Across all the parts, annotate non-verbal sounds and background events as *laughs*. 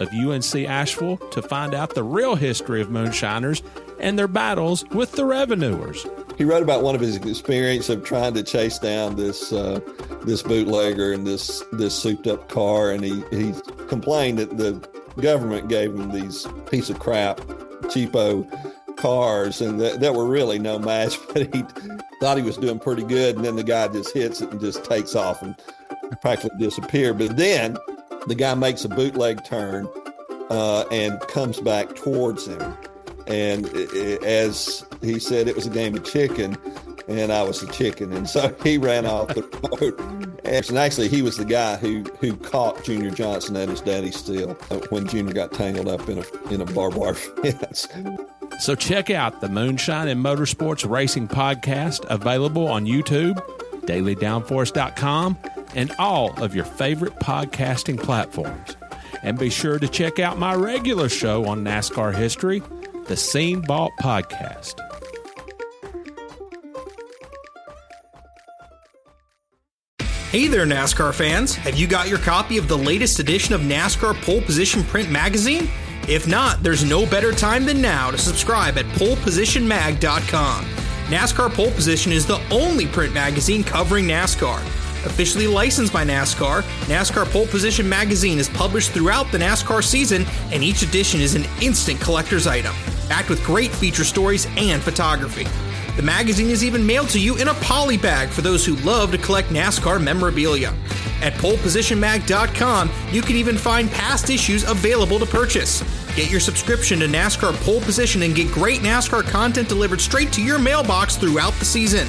of UNC Asheville, to find out the real history of moonshiners and their battles with the revenuers. He wrote about one of his experience of trying to chase down this uh, this bootlegger in this this souped up car, and he he complained that the government gave him these piece of crap, cheapo cars, and that, that were really no match. *laughs* But he thought he was doing pretty good, and then the guy just hits it and just takes off and practically disappear. But then the guy makes a bootleg turn uh, and comes back towards him. And i- i- as he said, it was a game of chicken, and I was the chicken. And so *laughs* he ran off the road. And actually, he was the guy who, who caught Junior Johnson at his daddy's uh, when Junior got tangled up in a, in a barbed wire *laughs* fence. So check out the Moonshine and Motorsports Racing Podcast, available on YouTube, dailydownforce.com, and all of your favorite podcasting platforms. And be sure to check out my regular show on NASCAR history, the Scene Vault Podcast. Hey there, NASCAR fans! Have you got your copy of the latest edition of NASCAR Pole Position Print Magazine? If not, there's no better time than now to subscribe at polepositionmag.com. NASCAR Pole Position is the only print magazine covering NASCAR. Officially licensed by NASCAR, NASCAR Pole Position Magazine is published throughout the NASCAR season, and each edition is an instant collector's item, packed with great feature stories and photography. The magazine is even mailed to you in a poly bag for those who love to collect NASCAR memorabilia. At polepositionmag.com, you can even find past issues available to purchase. Get your subscription to NASCAR Pole Position and get great NASCAR content delivered straight to your mailbox throughout the season.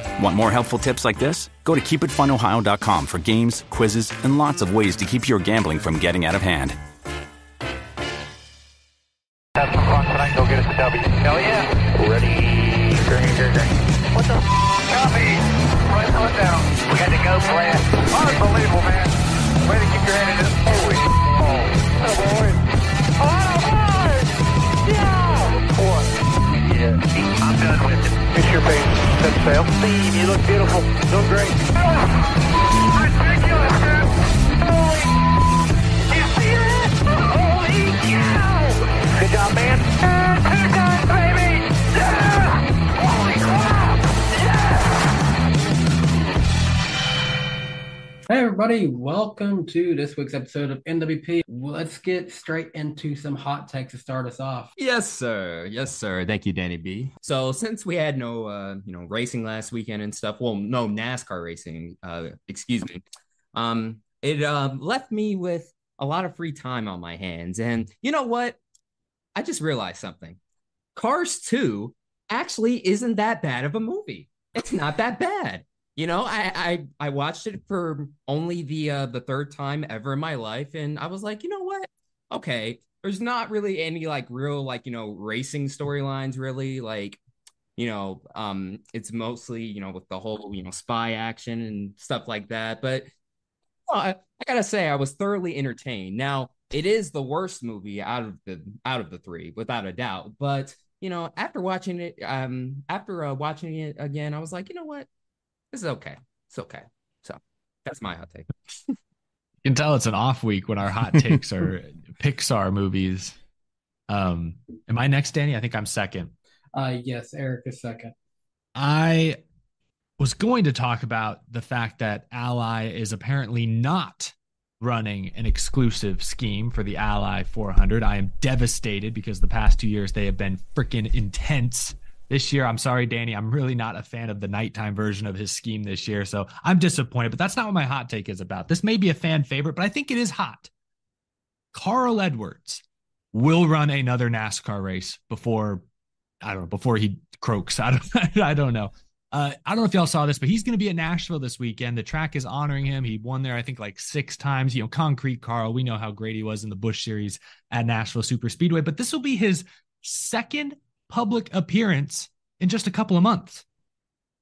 Want more helpful tips like this? Go to keepitfunohio.com for games, quizzes, and lots of ways to keep your gambling from getting out of hand. Everybody, welcome to this week's episode of NWP. Let's get straight into some hot takes to start us off. Yes, sir. Yes, sir. Thank you, Danny B. So since we had no uh, you know, racing last weekend and stuff, well, no NASCAR racing, uh, excuse me. Um, it uh, left me with a lot of free time on my hands. And you know what? I just realized something. Cars 2 actually isn't that bad of a movie. It's not that bad. You know, I I I watched it for only the uh the third time ever in my life, and I was like, you know what? Okay, there's not really any like real like you know racing storylines really like you know um it's mostly you know with the whole you know spy action and stuff like that but well, I, I gotta say i was thoroughly entertained. Now it is the worst movie out of the out of the three without a doubt but you know, after watching it, um, after uh, watching it again, I was like, you know what, this is okay. It's okay. So that's my hot take. You can tell it's an off week when our hot takes are *laughs* Pixar movies. Um, am I next, Danny? I think I'm second. Uh, yes, Eric is second. I was going to talk about the fact that Ally is apparently not running an exclusive scheme for the Ally 400. I am devastated because the past two years they have been freaking intense. This year, I'm sorry, Danny, I'm really not a fan of the nighttime version of his scheme this year. So I'm disappointed, but that's not what my hot take is about. This may be a fan favorite, but I think it is hot. Carl Edwards will run another NASCAR race before, I don't know, before he croaks. I don't, *laughs* I don't know. Uh, I don't know if y'all saw this, but he's going to be at Nashville this weekend. The track is honoring him. He won there, I think, like six times. You know, Concrete Carl, we know how great he was in the Busch Series at Nashville Super Speedway, but this will be his second public appearance in just a couple of months.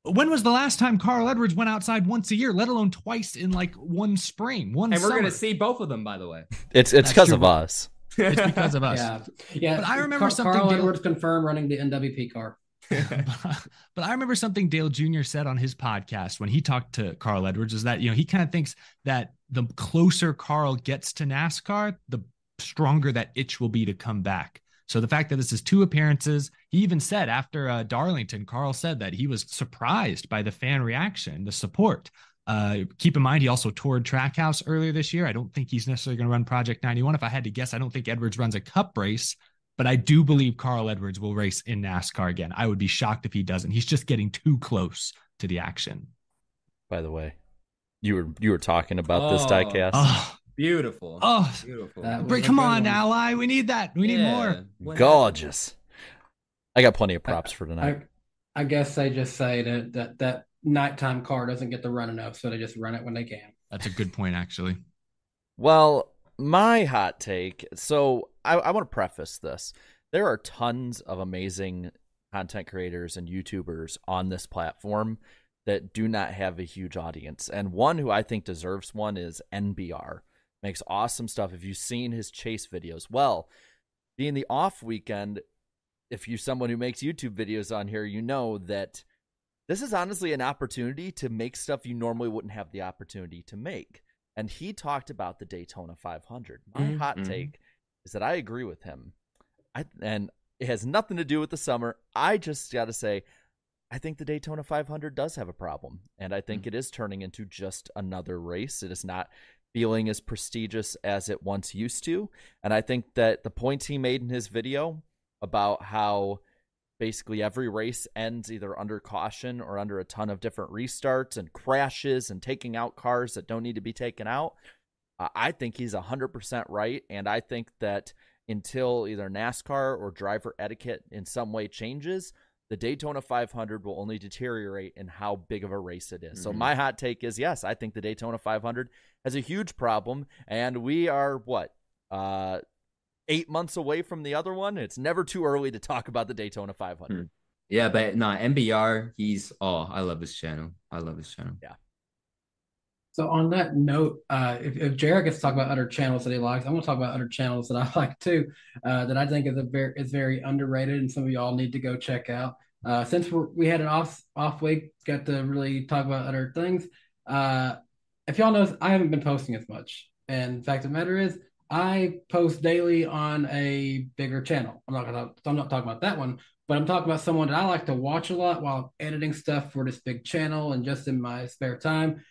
When was the last time Carl Edwards went outside once a year, let alone twice in like one spring, one And we're gonna see both of them, by the way. It's it's because of us. It's because of *laughs* us. Yeah, yeah. But I remember Car- something Carl Dale- Edwards confirmed running the NWP car. *laughs* but I remember something Dale Jr. said on his podcast when he talked to Carl Edwards is that, you know, he kind of thinks that the closer Carl gets to NASCAR, the stronger that itch will be to come back. So the fact that this is two appearances, he even said after uh, Darlington, Carl said that he was surprised by the fan reaction, the support. Uh, keep in mind, he also toured Trackhouse earlier this year. I don't think he's necessarily going to run Project 91. If I had to guess, I don't think Edwards runs a cup race, but I do believe Carl Edwards will race in NASCAR again. I would be shocked if he doesn't. He's just getting too close to the action. By the way, you were you were talking about this Oh. diecast. Oh, Beautiful. oh, Beautiful. That was Bray, a come on, one. Ally. We need that. We need Yeah. more. Gorgeous. I got plenty of props for tonight. I, I guess they just say that, that that nighttime car doesn't get to run enough, so they just run it when they can. That's a good point, actually. Well, my hot take. So I, I want to preface this. There are tons of amazing content creators and YouTubers on this platform that do not have a huge audience. And one who I think deserves one is NBR. Makes awesome stuff. If you've seen his chase videos, well, being the off weekend, if you're someone who makes YouTube videos on here, you know that this is honestly an opportunity to make stuff you normally wouldn't have the opportunity to make. And he talked about the Daytona 500. My Mhm, hot take is that I agree with him. I and it has nothing to do with the summer. I just got to say I think the Daytona 500 does have a problem, and I think it is turning into just another race. It is not feeling as prestigious as it once used to, and I think that the points he made in his video about how basically every race ends either under caution or under a ton of different restarts and crashes and taking out cars that don't need to be taken out. Uh, I think he's 100% right. And I think that until either NASCAR or driver etiquette in some way changes, the Daytona 500 will only deteriorate in how big of a race it is. So, Mhm. my hot take is yes, I think the Daytona 500 has a huge problem. And we are what? Uh, eight months away from the other one. It's never too early to talk about the Daytona 500. Yeah, but no, NBR, he's oh, I love his channel. I love his channel. So on that note, uh, if, if Jared gets to talk about other channels that he likes, I'm going to talk about other channels that I *laughs* like too, uh, that I think is a very is very underrated, and some of y'all need to go check out. Uh, since we had an off off week, got to really talk about other things. Uh, if y'all know, I haven't been posting as much, and fact of the matter is, I post daily on a bigger channel. I'm not gonna, I'm not talking about that one, but I'm talking about someone that I like to watch a lot while editing stuff for this big channel and just in my spare time.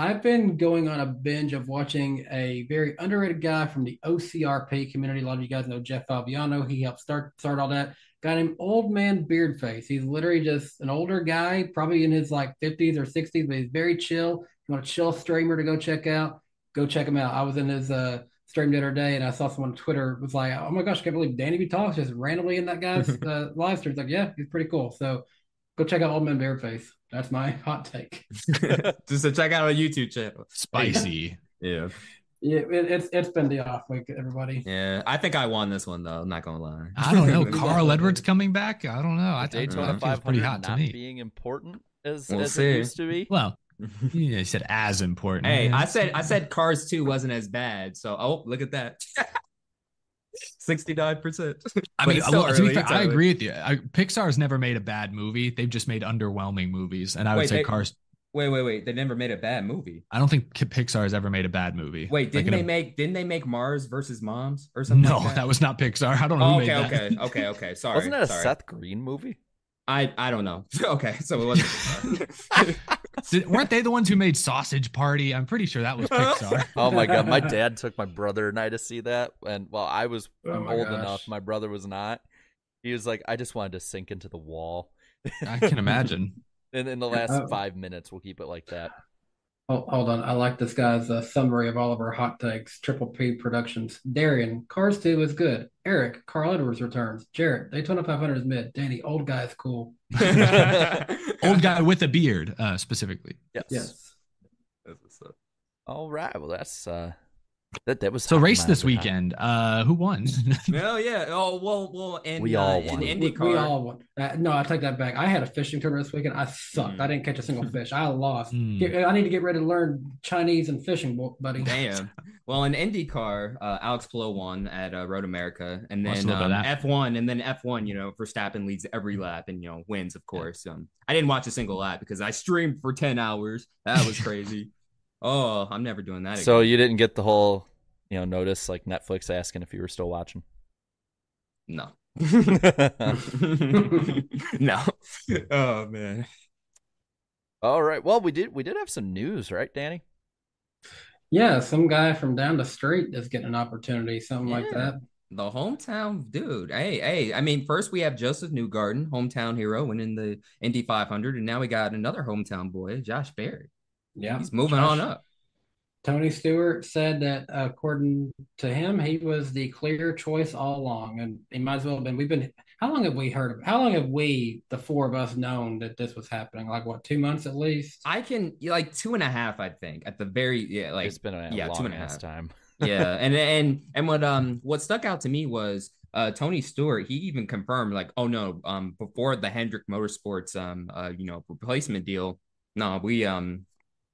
I've been going on a binge of watching a very underrated guy from the OCRP community. A lot of you guys know Jeff Fabiano. He helped start start all that. Guy named Old Man Beardface. He's literally just an older guy, probably in his like 50s or 60s, but he's very chill. If you want a chill streamer to go check out, go check him out. I was in his uh, stream the other day and I saw someone on Twitter was like, "Oh my gosh, I can't believe Danny B talks just randomly in that guy's *laughs* uh, live stream." It's like, yeah, he's pretty cool. So go check out Old Man Beardface. That's my *laughs* hot take. *laughs* Just to check out our YouTube channel. Spicy. *laughs* Yeah. Yeah, it, it's it's been the off week, everybody. Yeah. I think I won this one though, I'm not gonna lie. I don't know. Carl Edwards coming back? I don't know. I think Daytona pretty 500 hot to not me. being important as, We'll as see. it used to be. Well, you said as important. Hey, Yeah. I said I said Cars 2 wasn't as bad. So oh look at that. Sixty-nine percent. I mean, well, to be fair, I agree with you. I, Pixar's never made a bad movie. They've just made underwhelming movies, and I would Wait, say they- Cars. Wait, wait, wait. They never made a bad movie. I don't think Pixar has ever made a bad movie. Wait, didn't in they a- make? Didn't they make Mars versus Moms or something? No, like that? that? was not Pixar. I don't know Oh, who okay, made that. okay, okay, okay. *laughs* Sorry. Wasn't that a sorry. Seth Green movie? I I don't know. *laughs* Okay, so it wasn't. *laughs* Did, weren't they the ones who made Sausage Party? I'm pretty sure that was uh-huh. Pixar. *laughs* Oh my god, my *laughs* dad took my brother and I to see that, and well, I was Oh my old gosh. enough. My brother was not. He was like, I just wanted to sink into the wall. I can imagine. *laughs* And in the last Oh. five minutes, we'll keep it like that. Oh, hold on. I like this guy's uh, summary of all of our hot takes. Triple P Productions. Darian, Cars 2 is good. Eric, Carl Edwards returns. Jarrett, Daytona 500 is mid. Danny, old guy is cool. *laughs* *laughs* Old guy with a beard, uh, specifically. Yes. Yes. All right. Well, that's uh, that that was So race this my time. weekend. Uh, who won? Well, *laughs* *laughs* yeah. Oh, well, well, and We uh, all in won. We, IndyCar. we all won. Uh, no, I take that back. I had a fishing tournament this weekend. I sucked. Mm. I didn't catch a single *laughs* fish. I lost. Mm. Get- I need to get ready to learn Chinese and fishing, bo- buddy. Damn. Well, in IndyCar, uh, Alex Palou won at uh, Road America, and then um, bit of that. F1, and then F1. You know, Verstappen leads every lap and you know wins, of course. Um, I didn't watch a single lap because I streamed for ten hours. That was crazy. Oh, I'm never doing that. So again. you didn't get the whole, you know, notice like Netflix asking if you were still watching. no, *laughs* *laughs* no. Oh man. All right. Well, we did we did have some news, right, Danny? Yeah, some guy from down the street is getting an opportunity, something like that. The hometown dude. Hey, hey. I mean, first we have Josef Newgarden, hometown hero, winning the Indy 500, and now we got another hometown boy, Josh Berry. Yeah. He's moving Josh- on up. Tony Stewart said that according to him, he was the clear choice all along, and he might as well have been. We've been. How long have we heard of? How long have we, the four of us, known that this was happening? Like what, two months at least? I can like two and a half, I think, at the very yeah, like it's been a yeah, two long and ass half. time. *laughs* yeah, and and and what um *laughs* what stuck out to me was uh Tony Stewart. He even confirmed like, oh no, um before the Hendrick Motorsports um uh you know replacement deal, no, we um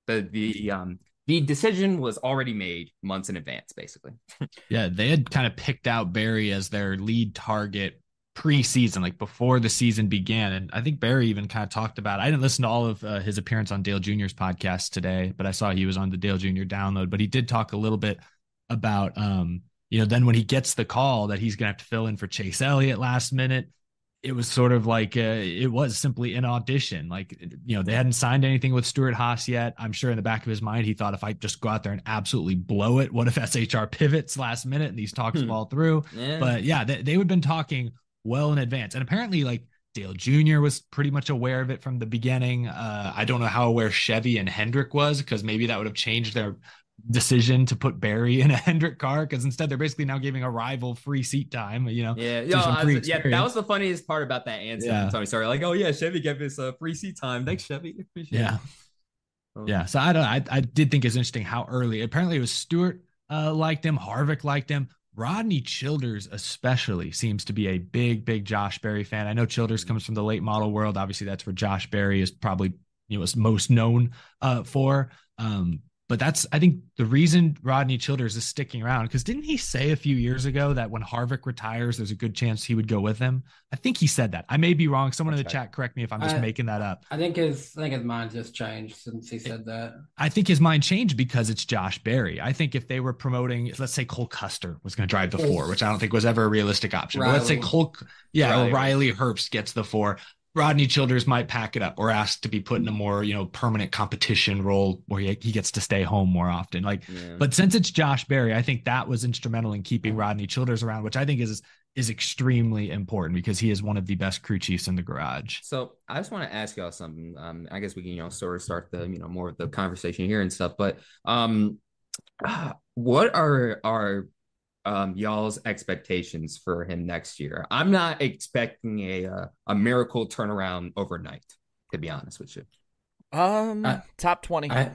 the the um the decision was already made months in advance, basically. *laughs* Yeah, they had kind of picked out Berry as their lead target preseason, like before the season began. And I think Berry even kind of talked about. I didn't listen to all of uh, his appearance on Dale Jr.'s podcast today, but I saw he was on the Dale Jr. download. But he did talk a little bit about, um, you know, then when he gets the call that he's going to have to fill in for Chase Elliott last minute. It was sort of like uh, it was simply an audition. Like, you know, they hadn't signed anything with Stewart-Haas yet. I'm sure in the back of his mind, he thought if I just go out there and absolutely blow it, what if SHR pivots last minute and these talks Hmm. fall through? Yeah. But yeah, they, they would have been talking well in advance. And apparently, like Dale Jr. was pretty much aware of it from the beginning. Uh, I don't know how aware Chevy and Hendrick was because maybe that would have changed their decision to put Berry in a *laughs* Hendrick car because instead they're basically now giving a rival free seat time, you know. Yeah, through yo, some I free was- yeah, that was the funniest part about that answer. Yeah. Tony Sorry, like, oh yeah, Chevy gave us a free seat time. Thanks, Chevy. *laughs* Appreciate Yeah. it. Um, *laughs* Yeah. So I don't I, I did think it's interesting how early apparently it was Stewart uh liked him, Harvick liked him. Rodney Childers especially seems to be a big, big Josh Berry fan. I know Childers comes from the late model world. Obviously, that's where Josh Berry is probably you know is most known uh for. Um, but that's I think the reason Rodney Childers is sticking around because didn't he say a few years ago that when Harvick retires, there's a good chance he would go with him? I think he said that. I may be wrong. Someone in the Okay. chat correct me if I'm just I- making that up. I think his I think his mind just changed since he said that. I think his mind changed because it's Josh Berry. I think if they were promoting, let's say Cole Custer was going to drive the four, which I don't think was ever a realistic option. But let's say Cole, yeah, Riley or Riley Herbst gets the four. Rodney Childers might pack it up or ask to be put in a more, you know, permanent competition role where he, he gets to stay home more often. Like, Yeah. but since it's Josh Berry, I think that was instrumental in keeping Rodney Childers around, which I think is is extremely important because he is one of the best crew chiefs in the garage. So I just want to ask y'all something. Um, I guess we can, you know, sort of start the, you know, more of the conversation here and stuff. But um, *sighs* what are are um y'all's expectations for him next year? I'm not expecting a uh, a miracle turnaround overnight, to be honest with you. Um, I- top twenty. I,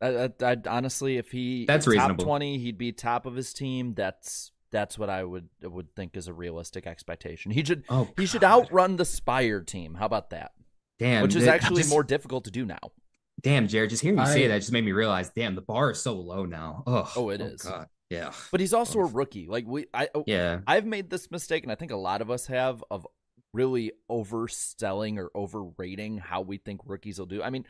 I, I, I honestly, if he That's top reasonable. twenty, he'd be top of his team. That's that's what I would would think is a realistic expectation. He should Oh, he should outrun the Spire team. How about that? Damn, Which is that- actually just- more difficult to do now. Damn, Jared, just hearing you say that just made me realize, damn, the bar is so low now. Ugh, Oh, it is. God. Yeah. But he's also a rookie. Like we I oh, Yeah. I've made this mistake and I think a lot of us have of really overselling or overrating how we think rookies will do. I mean,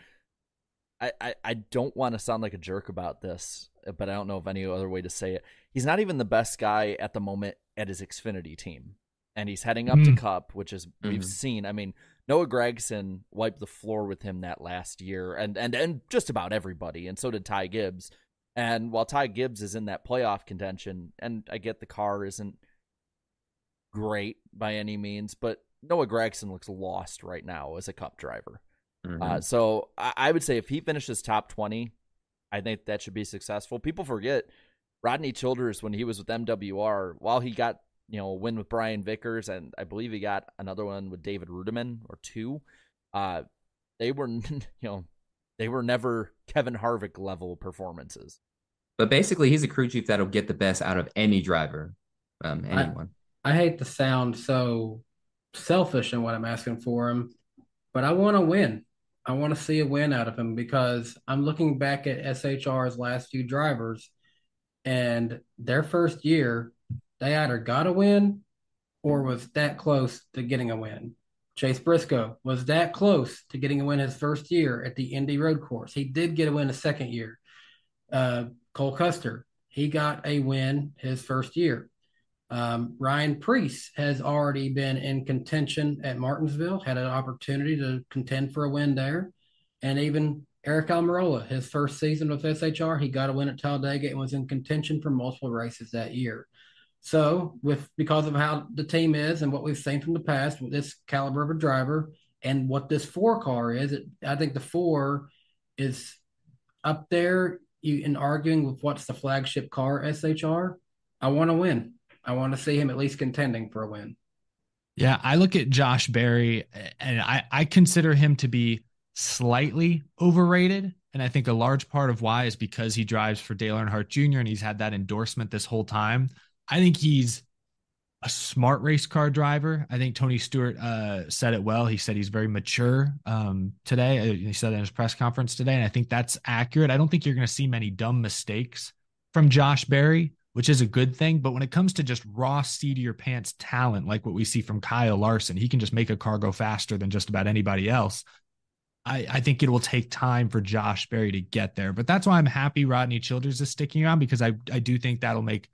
I, I, I don't want to sound like a jerk about this, but I don't know of any other way to say it. He's not even the best guy at the moment at his Xfinity team. And he's heading up Mm. to Cup, which is we've Mhm. seen. I mean, Noah Gragson wiped the floor with him that last year and, and, and just about everybody, and so did Ty Gibbs. And while Ty Gibbs is in that playoff contention, and I get the car isn't great by any means, but Noah Gragson looks lost right now as a cup driver. Mhm. Uh, so I, I would say if he finishes top 20, I think that should be successful. People forget Rodney Childers, when he was with MWR, while he got you know a win with Brian Vickers, and I believe he got another one with David Reutimann or two, uh, they were *laughs* you know they were never Kevin Harvick level performances. But basically, he's a crew chief that'll get the best out of any driver, um, I- anyone. I hate to sound so selfish in what I'm asking for him, but I want to win. I want to see a win out of him because I'm looking back at SHR's last few drivers and their first year, they either got a win or was that close to getting a win. Chase Briscoe was that close to getting a win his first year at the Indy Road Course. He did get a win his second year. Uh, Cole Custer, he got a win his first year. Um, Ryan Preece has already been in contention at Martinsville, had an opportunity to contend for a win there. And even Aric Almirola, his first season with SHR, he got a win at Talladega and was in contention for multiple races that year. So, with because of how the team is and what we've seen from the past with this caliber of a driver and what this four car is, it, I think the four is up there you, in arguing with what's the flagship car, SHR. I want to win. I want to see him at least contending for a win. Yeah, I look at Josh Berry and I, I consider him to be slightly overrated. And I think a large part of why is because he drives for Dale Earnhardt Jr. and he's had that endorsement this whole time. I think he's a smart race car driver. I think Tony Stewart uh, said it well. He said he's very mature um, today. Uh, He said in his press conference today. And I think that's accurate. I don't think you're going to see many dumb mistakes from Josh Berry, which is a good thing. But when it comes to just raw seat of your pants talent, like what we see from Kyle Larson, he can just make a car go faster than just about anybody else. I, I think it will take time for Josh Berry to get there. But that's why I'm happy Rodney Childers is sticking around because I, I do think that'll make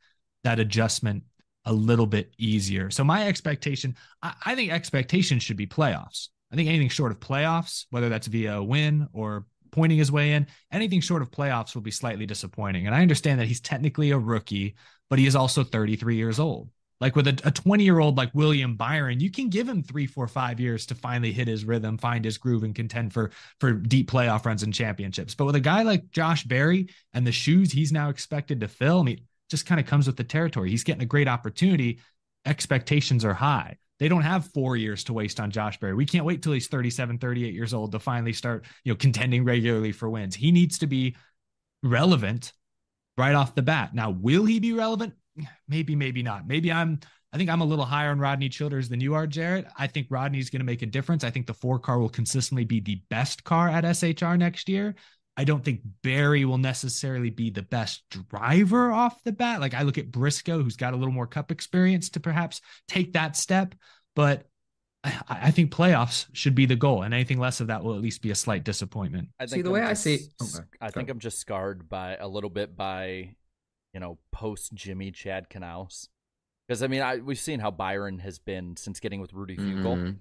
that adjustment a little bit easier. So my expectation, I, I think expectations should be playoffs. I think anything short of playoffs, whether that's via a win or pointing his way in, anything short of playoffs will be slightly disappointing. And I understand that he's technically a rookie, but he is also 33 years old. Like with a 20 year old like William Byron, you can give him three, four, five years to finally hit his rhythm, find his groove, and contend for for deep playoff runs and championships. But with a guy like Josh Berry and the shoes he's now expected to fill, I mean, just kind of comes with the territory. He's getting a great opportunity. Expectations are high. They don't have four years to waste on Josh Berry. We can't wait till he's 37, 38 years old to finally start, you know, contending regularly for wins. He needs to be relevant right off the bat. Now, will he be relevant? Maybe, maybe not. Maybe I'm I think I'm a little higher on Rodney Childers than you are, Jarrett. I think Rodney's going to make a difference. I think the four car will consistently be the best car at SHR next year. I don't think Berry will necessarily be the best driver off the bat. Like I look at Briscoe, who's got a little more cup experience to perhaps take that step. But I, I think playoffs should be the goal, and anything less of that will at least be a slight disappointment. I See, think the I'm way I just- see- okay, I think I'm just scarred by a little bit by, you know, post Jimmy Chad Knaus. Because I mean, I we've seen how Byron has been since getting with Rudy Fugle, Mhm.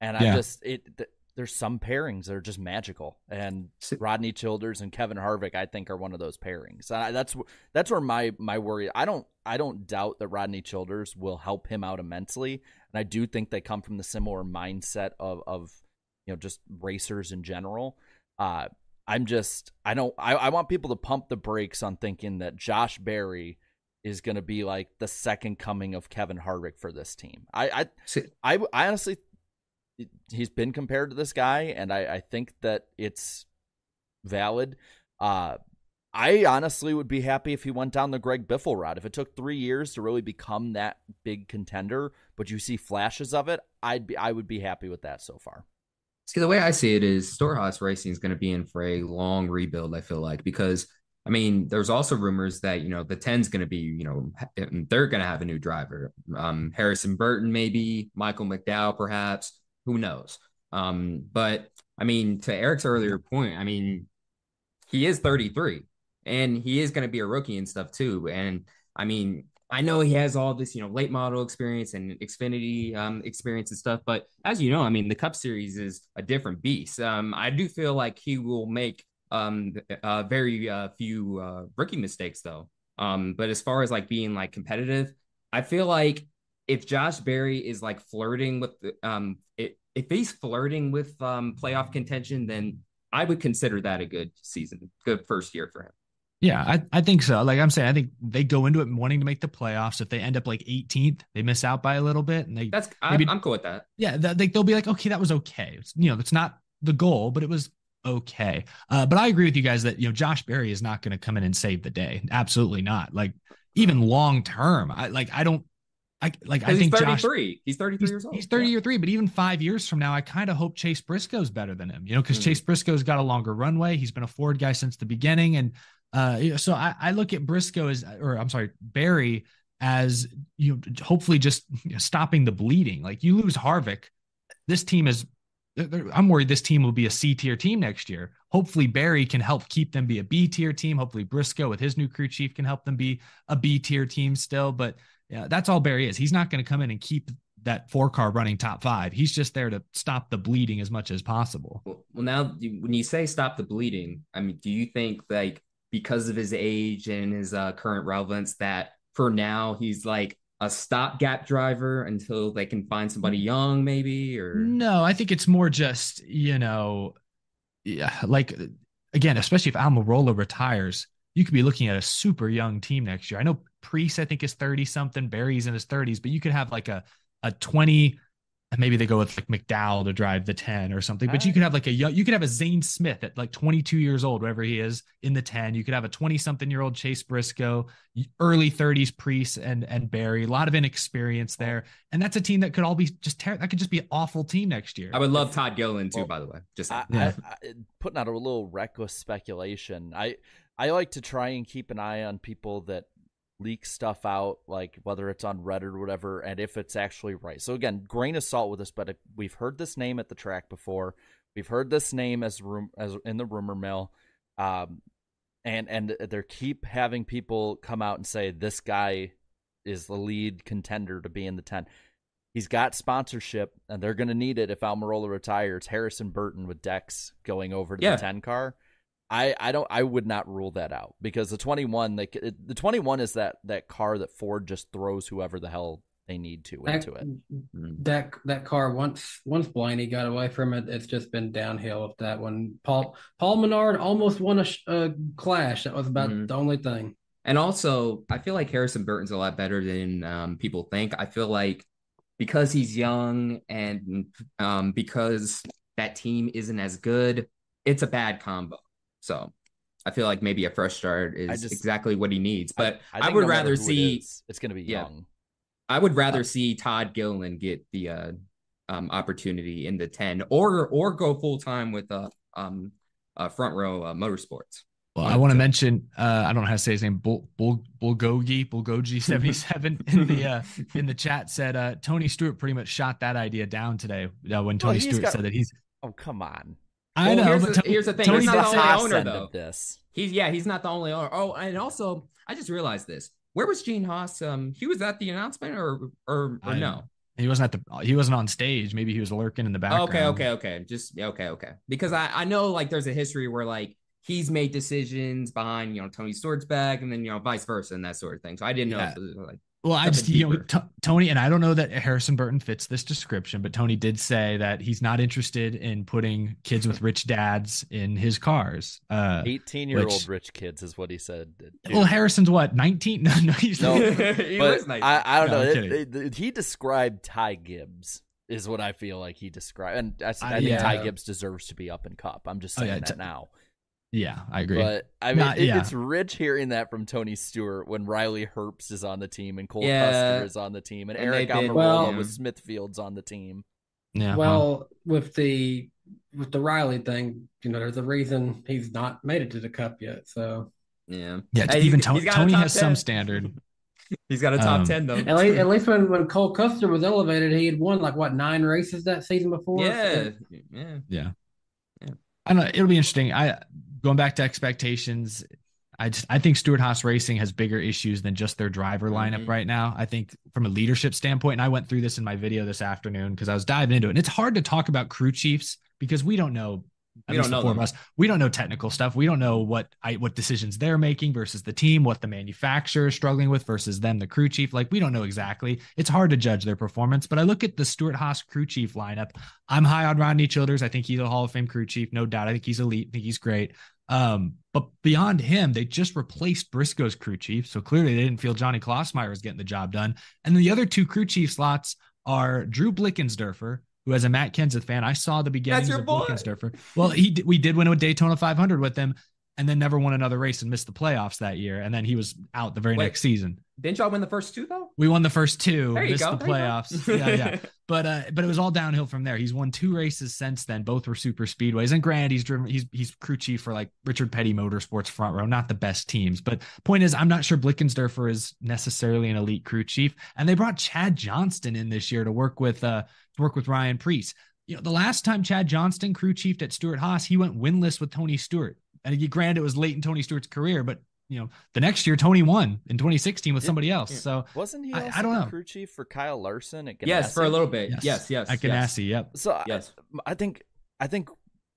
and I Yeah. just it. Th- there's some pairings that are just magical, and Rodney Childers and Kevin Harvick, I think, are one of those pairings. I, that's that's where my my worry. I don't I don't doubt that Rodney Childers will help him out immensely, and I do think they come from the similar mindset of of you know just racers in general. Uh, I'm just I don't I, I want people to pump the brakes on thinking that Josh Berry is going to be like the second coming of Kevin Harvick for this team. I I See, I, I honestly he's been compared to this guy and I, I think that it's valid. Uh I honestly would be happy if he went down the Greg Biffle route. If it took three years to really become that big contender, but you see flashes of it, I'd be I would be happy with that so far. See, the way I see it is Stewart-Haas Racing is going to be in for a long rebuild, I feel like, because I mean, there's also rumors that you know the 10's going to be, you know, they're going to have a new driver. Um, Harrison Burton, maybe Michael McDowell, perhaps. Who knows? Um, but I mean, to Eric's earlier point, I mean, he is 33 and he is going to be a rookie and stuff too. And I mean, I know he has all this, you know, late model experience and Xfinity um, experience and stuff, but as you know, I mean, the Cup Series is a different beast. Um, I do feel like he will make um, uh, very uh, few uh, rookie mistakes though. Um, but as far as like being like competitive, I feel like if Josh Berry is like flirting with um, it, if he's flirting with um, playoff contention, then I would consider that a good season, good first year for him. Yeah, I, I think so. Like I'm saying, I think they go into it wanting to make the playoffs. If they end up like 18th, they miss out by a little bit, and they that's maybe, I'm, I'm cool with that. Yeah, they, they'll be like, okay, that was okay. It's, you know, it's not the goal, but it was okay. Uh, but I agree with you guys that you know Josh Berry is not going to come in and save the day. Absolutely not. Like even long term, I like I don't I like I think he's 33. Josh, he's 33 he's, years old. He's 30 yeah. or 3, but even 5 years from now I kind of hope Chase Briscoe's better than him. You know, cuz mm. Chase Briscoe's got a longer runway. He's been a Ford guy since the beginning and uh so I, I look at Briscoe as or I'm sorry, Berry as you know hopefully just stopping the bleeding. Like you lose Harvick, this team is I'm worried this team will be a C tier team next year. Hopefully, Berry can help keep them be a B tier team. Hopefully, Briscoe with his new crew chief can help them be a B tier team still. But yeah, that's all Berry is. He's not going to come in and keep that four car running top five. He's just there to stop the bleeding as much as possible. Well, well, now when you say stop the bleeding, I mean, do you think like because of his age and his uh, current relevance that for now he's like a stopgap driver until they can find somebody young, maybe? Or no, I think it's more just you know, yeah, like again, especially if Almirola retires, you could be looking at a super young team next year. I know Preece, I think, is 30 something, Berry's in his 30s, but you could have like a a 20, maybe they go with like McDowell to drive the 10 or something. But you could have like a young, you could have a Zane Smith at like 22 years old, whatever he is, in the 10. You could have a 20 something year old Chase Briscoe, early 30s Preece and and Berry, a lot of inexperience there. And that's a team that could all be just ter- that could just be an awful team next year. I would love Todd Gilliland too, well, by the way. Just I, yeah. I, I, putting out a little reckless speculation. I I like to try and keep an eye on people that leak stuff out, like whether it's on Reddit or whatever, and if it's actually right. So again, grain of salt with this, but we've heard this name at the track before. We've heard this name as room as in the rumor mill, um, and and they keep having people come out and say this guy is the lead contender to be in the ten. He's got sponsorship, and they're going to need it if Almirola retires. Harrison Burton with Dex going over to yeah. the ten car I, I don't I would not rule that out because the 21 they the 21 is that that car that Ford just throws whoever the hell they need to that, into it. That that car once once Blaney got away from it, it's just been downhill with that one. Paul Paul Menard almost won a, a clash. That was about mm-hmm. the only thing. And also, I feel like Harrison Burton's a lot better than um, people think. I feel like because he's young and um, because that team isn't as good, it's a bad combo. So I feel like maybe a fresh start is just, exactly what he needs. But I, I, I would no rather see it is, it's going to be yeah, young. I would rather uh, see Todd Gilliland get the uh, um, opportunity in the ten, or or go full time with uh, um, uh, front row uh, motorsports. Well, I want to mention uh, I don't know how to say his name. Bul Bul Bulgogi Bulgogi seventy seven *laughs* in the uh, in the chat said uh, Tony Stewart pretty much shot that idea down today uh, when Tony well, Stewart got, said that he's. Oh come on! I know. Here's, but the, here's the thing. Tony's he's not the only owner, though. This. He's yeah, he's not the only owner. Oh, and also, I just realized this. Where was Gene Haas? Um, he was at the announcement, or or, or no? He wasn't at the. He wasn't on stage. Maybe he was lurking in the background. Okay, okay, okay. Just okay, okay. Because I I know like there's a history where like he's made decisions behind you know Tony Stewart's back, and then you know vice versa and that sort of thing. So I didn't know yeah. like well, I just you know t- Tony and I don't know that Harrison Burton fits this description, but Tony did say that he's not interested in putting kids with rich dads in his cars. Uh, Eighteen-year-old rich kids is what he said. Dude. Well, Harrison's what nineteen? *laughs* no, no, he's no, *laughs* *laughs* he but I, I, don't no, know. It, it, he described Ty Gibbs is what I feel like he described, and I, I think yeah. Ty Gibbs deserves to be up in Cup. I'm just saying oh, yeah, that t- now. Yeah, I agree. But I mean, Not, it, yeah. it's rich hearing that from Tony Stewart when Riley Herbst is on the team and Cole yeah. Custer is on the team and, and Aric Almirola well, with Smithfield's on the team. Yeah. Well, with the with the Riley thing, you know, there's a reason he's not made it to the Cup yet. So Yeah. Yeah, Hey, even he's- To- he's got a Tony has 10. some standard. *laughs* He's got a top Um, 10, though. At least, at least when, when Cole Custer was elevated, he had won like what nine races that season before. Yeah. Yeah. Yeah. I don't know. It'll be interesting. I going back to expectations. I just I think Stewart-Haas Racing has bigger issues than just their driver lineup Mhm. right now. I think from a leadership standpoint, and I went through this in my video this afternoon because I was diving into it. And it's hard to talk about crew chiefs because we don't know. At We least don't the know four of us, we don't know technical stuff. We don't know what I what decisions they're making versus the team, what the manufacturer is struggling with versus them, the crew chief. Like we don't know exactly. It's hard to judge their performance. But I look at the Stewart-Haas crew chief lineup. I'm high on Rodney Childers. I think he's a Hall of Fame crew chief, no doubt. I think he's elite. I think he's great. Um, but beyond him, they just replaced Briscoe's crew chief. So clearly they didn't feel Johnny Klausmeier was getting the job done. And then the other two crew chief slots are Drew Blickensderfer, who as a Matt Kenseth fan, I saw the beginnings your of boy. Well, he d- we did win a Daytona 500 with him and then never won another race and missed the playoffs that year. And then he was out the very Wait. next season. Didn't y'all win the first two, though? We won the first two, There you missed go, the there playoffs. yeah, yeah. *laughs* But uh, but it was all downhill from there. He's won two races since then. Both were super speedways. And granted, he's driven. He's he's crew chief for like Richard Petty Motorsports front row. Not the best teams, but point is, I'm not sure Blickensderfer is necessarily an elite crew chief. And they brought Chad Johnston in this year to work with uh work with Ryan Preece. You know, the last time Chad Johnston crew chiefed at Stewart-Haas, he went winless with Tony Stewart. And he- granted, it was late in Tony Stewart's career, but you know, the next year Tony won in 2016 with somebody else. So Wasn't he I- also I don't know. crew chief for Kyle Larson at Yes, for a little bit. Yes, yes. yes at yes. Ganassi, yep. So I- Yes. I, think I think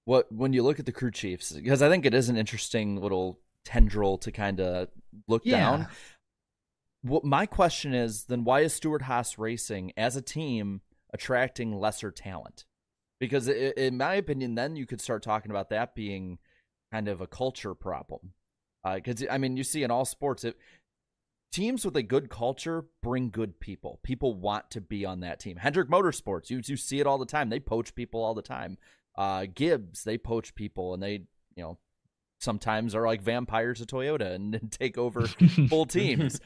what when you look at the crew chiefs because I think it is an interesting little tendril to kind of look Yeah. down. What my question is then why is Stewart-Haas Racing as a team attracting lesser talent? Because in my opinion, then you could start talking about that being kind of a culture problem. Because I mean, you see in all sports, it, teams with a good culture bring good people. People want to be on that team. Hendrick Motorsports, you you see it all the time. They poach people all the time. Uh, Gibbs, they poach people, and they you know sometimes are like vampires of Toyota and, and *laughs* take over full *laughs* teams.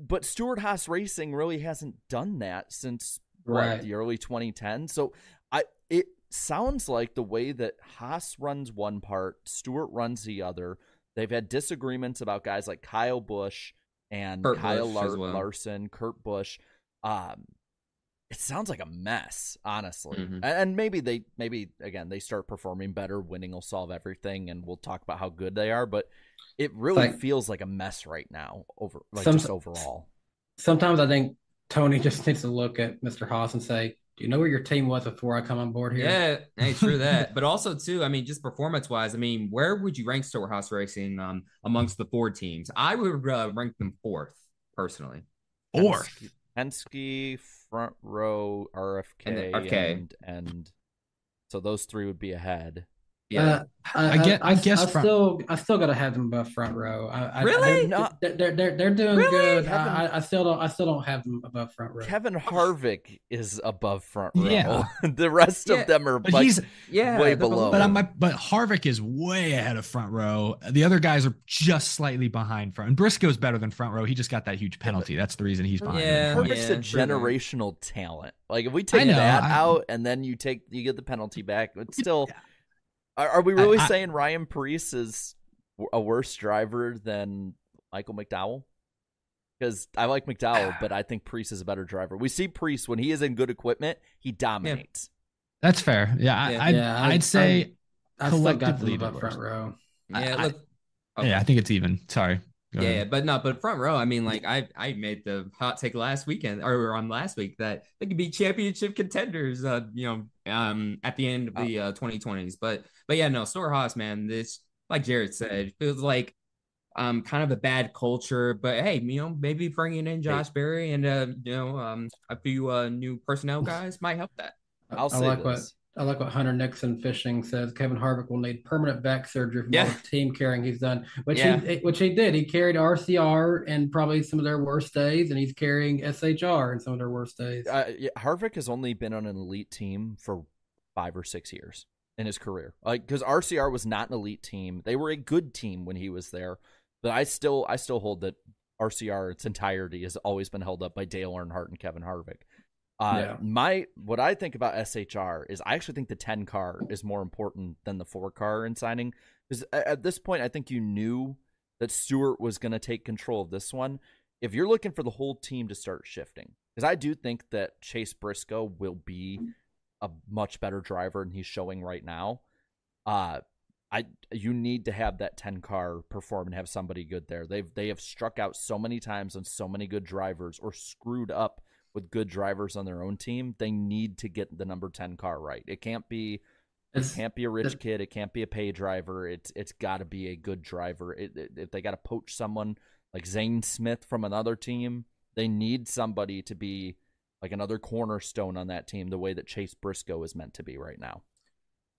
But Stewart-Haas Racing really hasn't done that since Right. the early 2010s. So I it sounds like the way that Haas runs one part, Stewart runs the other. They've had disagreements about guys like Kyle Busch and Kurt Kyle Busch Lar- well. Larson, Kurt Busch. Um, it sounds like a mess, honestly. Mhm. And, and maybe they, maybe again, they start performing better. Winning will solve everything, and we'll talk about how good they are. But it really Like- feels like a mess right now. Over, like Some- just overall. Sometimes I think Tony just needs to look at Mr. Haas and say, "Do you know where your team was before I come on board here?" Yeah, hey, true that. *laughs* but also too, I mean, just performance wise, I mean, where would you rank Stewart-Haas Racing um amongst the four teams? I would uh, rank them fourth personally. Fourth. Penske, front row, RFK, And RFK. and, and so those three would be ahead. Uh, I, I get- I guess I front- still, I still gotta have them above front row. I, I, Really? They're, they're, they're, they're, they're doing Really? good. Kevin- I, I- I still don't, I still don't have them above front row. Kevin Harvick is above front row. Yeah. *laughs* the rest Yeah, of them are But like he's Yeah, way below. but I'm but Harvick is way ahead of front row. The other guys are just slightly behind front. And Briscoe's better than front row. He just got that huge penalty. That's the reason he's behind. Yeah, him. Harvick's yeah, a generational talent. Like if we take know, that I- out and then you take you get the penalty back, it's still. Are, are we really I- saying Ryan Preece is a worse driver than Michael McDowell? Because I like McDowell, ah. but I think Preece is a better driver. We see Preece when he is in good equipment, he dominates. That's fair. Yeah, I, Yeah. I'd, Yeah, I- I'd say I still got collectively above the front row. Yeah, I- look, okay. yeah, I think it's even. Sorry. Go Yeah, ahead. but no, but front row. I mean, like I I made the hot take last weekend or on last week that they could be championship contenders. Uh, you know, um, at the end of the uh 2020s. But but yeah, no, Stewart-Haas, man. This like Jared said, feels like um kind of a bad culture. But hey, you know, maybe bringing in Josh Berry and uh you know um a few uh new personnel *laughs* guys might help that. I'll I say like what this. I like what Hunter Nixon Fishing says. Kevin Harvick will need permanent back surgery from Yeah. all the team carrying he's done, which Yeah. he which he did. He carried RCR and probably some of their worst days, and he's carrying SHR in some of their worst days. Uh, yeah, Harvick has only been on an elite team for five or six years in his career. Like because RCR was not an elite team; they were a good team when he was there. But I still, I still hold that RCR its entirety has always been held up by Dale Earnhardt and Kevin Harvick. Uh, Yeah. My what I think about SHR is I actually think the ten car is more important than the four car in signing because at this point I think you knew that Stewart was going to take control of this one. If you're looking for the whole team to start shifting, because I do think that Chase Briscoe will be a much better driver than he's showing right now. Uh, I you need to have that 10 car perform and have somebody good there. They've they have struck out so many times on so many good drivers or screwed up with good drivers on their own team. They need to get the number 10 car right. It can't be it can't be a rich kid. It can't be a pay driver. It's it's got to be a good driver. It, it, if they got to poach someone like Zane Smith from another team, they need somebody to be like another cornerstone on that team, the way that Chase Briscoe is meant to be right now.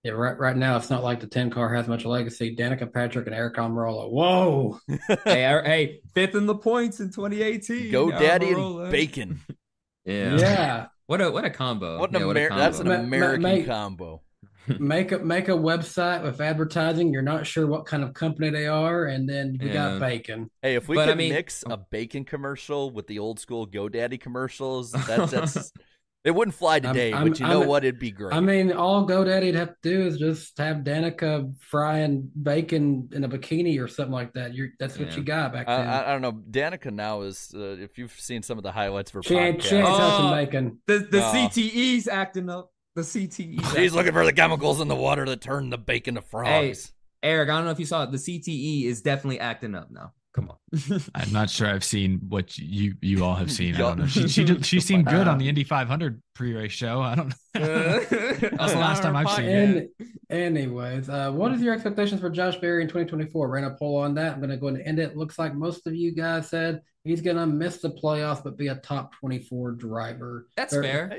Yeah, right, right now it's not like the 10 car has much legacy. Danica Patrick and Aric Almirola. Whoa. *laughs* hey, er, hey, fifth in the points in 2018. Go Daddy and Bacon. *laughs* Yeah. Yeah. *laughs* What a what a combo. What an yeah, Amer- a combo. that's an American ma- mate. combo. *laughs* make a make a website with advertising. You're not sure what kind of company they are, and then we Yeah. got bacon. Hey, if we But, could I mean- mix a bacon commercial with the old school GoDaddy commercials, that's, that's *laughs* it wouldn't fly today, I'm- but you know I'm- what? It'd be great. I mean, all GoDaddy'd have to do is just have Danica frying bacon in a bikini or something like that. You're that's what Yeah. you got back I, then. I, I don't know. Danica now is, uh, if you've seen some of the highlights for she ain't, she ain't podcasts, touching Oh. bacon. The the No. CTE's acting up. The CTE's *laughs* she's looking for the chemicals in the water that turn the bacon to Hey, frogs. Eric, I don't know if you saw it. The CTE is definitely acting up now. Come on. *laughs* I'm not sure I've seen what you you all have seen. I don't know. She she did, she *laughs* seemed good on the Indy 500 pre-race show. I don't. *laughs* know. That's the last time I've seen it. Anyways, uh, what is your expectations for Josh Berry in 2024? Ran a poll on that. I'm going to go and end it. Looks like most of you guys said he's going to miss the playoffs, but be a top 24 driver. That's Thir- fair.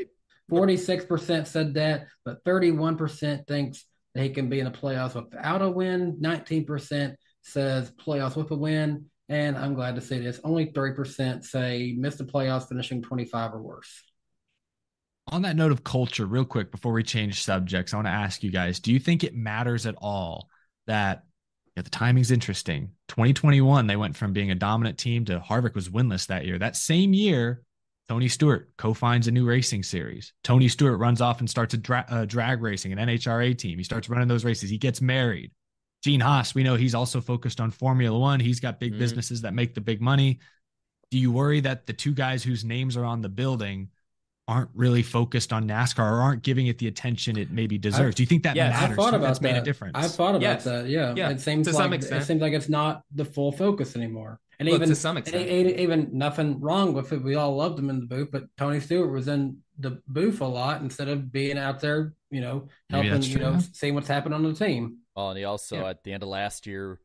46% said that, but 31% thinks that he can be in the playoffs without a win. 19% says playoffs with a win. And I'm glad to see this. Only 3% say miss the playoffs, finishing 25 or worse. On that note of culture, real quick before we change subjects, I want to ask you guys: Do you think it matters at all that yeah, the timing's interesting? 2021, they went from being a dominant team to Harvick was winless that year. That same year, Tony Stewart co-finds a new racing series. Tony Stewart runs off and starts a dra- uh, drag racing, an NHRA team. He starts running those races. He gets married. Gene Haas, we know he's also focused on Formula One. He's got big Mhm. businesses that make the big money. Do you worry that the two guys whose names are on the building aren't really focused on NASCAR or aren't giving it the attention it maybe deserves? Do you think that yes, I matters? thought Do you about that's that. made a difference. I've thought about Yes. that. Yeah. Yeah, It seems to like some extent. it seems like it's not the full focus anymore. And Look, even to some extent. even nothing wrong with it. We all loved him in the booth, but Tony Stewart was in the booth a lot instead of being out there, you know, helping, you know, seeing what's happening on the team. Well, and he also Yeah. at the end of last year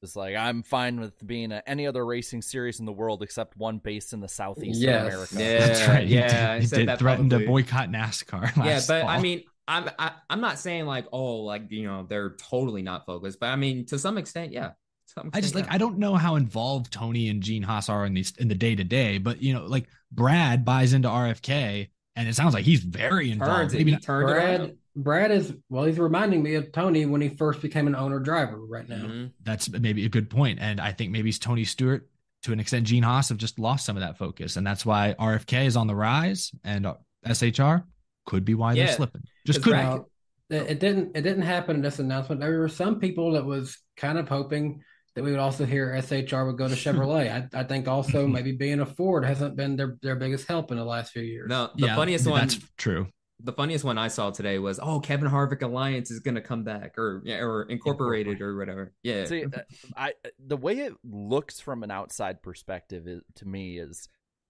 was like, "I'm fine with being at any other racing series in the world except one based in the southeast Yes. of America." Yeah, *laughs* That's right. He yeah, I did, he said did that threaten to boycott NASCAR. *laughs* yeah, last but I mean, I'm I, I'm not saying like oh like you know they're totally not focused, but I mean to some extent, yeah. To some I just extent, like I don't know how involved Tony and Gene Haas are in these in the day to day, but you know, like Brad buys into RFK, and it sounds like he's very involved. turns it. Maybe He not- turned it Brad around. Brad is well, he's reminding me of Tony when he first became an owner driver right now. Mhm. that's maybe a good point, and I think maybe it's Tony Stewart to an extent, Gene Haas have just lost some of that focus, and that's why RFK is on the rise, and SHR could be why they're slipping. Just could. Brad- be. Well, it, it didn't it didn't happen in this announcement. There were some people that was kind of hoping that we would also hear SHR would go to Chevrolet. *laughs* I, I think also *laughs* maybe being a Ford hasn't been their, their biggest help in the last few years. No, the Yeah, funniest one. That's true. The funniest one I saw today was, oh, Kevin Harvick Alliance is gonna come back, or yeah, or incorporated, or whatever. Yeah, See, uh, I the way it looks from an outside perspective is, to me is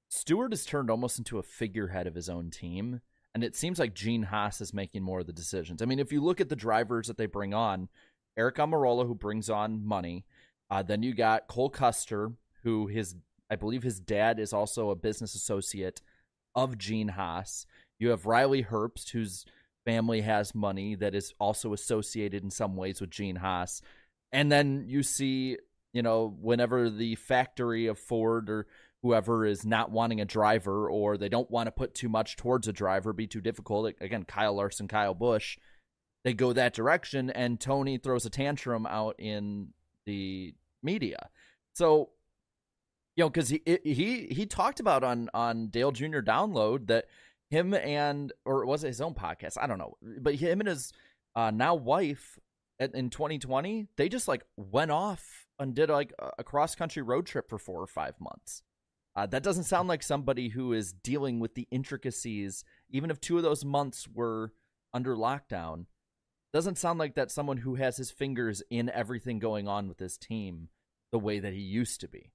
Stewart has turned almost into a figurehead of his own team, and it seems like Gene Haas is making more of the decisions. I mean, if you look at the drivers that they bring on, Aric Almirola, who brings on money, uh, then you got Cole Custer, who his I believe his dad is also a business associate of Gene Haas. You have Riley Herbst, whose family has money that is also associated in some ways with Gene Haas. And then you see, you know, whenever the factory of Ford or whoever is not wanting a driver or they don't want to put too much towards a driver, be too difficult. Again, Kyle Larson, Kyle Busch, they go that direction, and Tony throws a tantrum out in the media. So, you know, because he he he talked about on on Dale Jr. Download that him and or was it his own podcast? I don't know, but him and his uh, now wife at- in 2020, they just like went off and did like a- cross country road trip for four or five months. Uh, that doesn't sound like somebody who is dealing with the intricacies. Even if two of those months were under lockdown, doesn't sound like that someone who has his fingers in everything going on with his team the way that he used to be.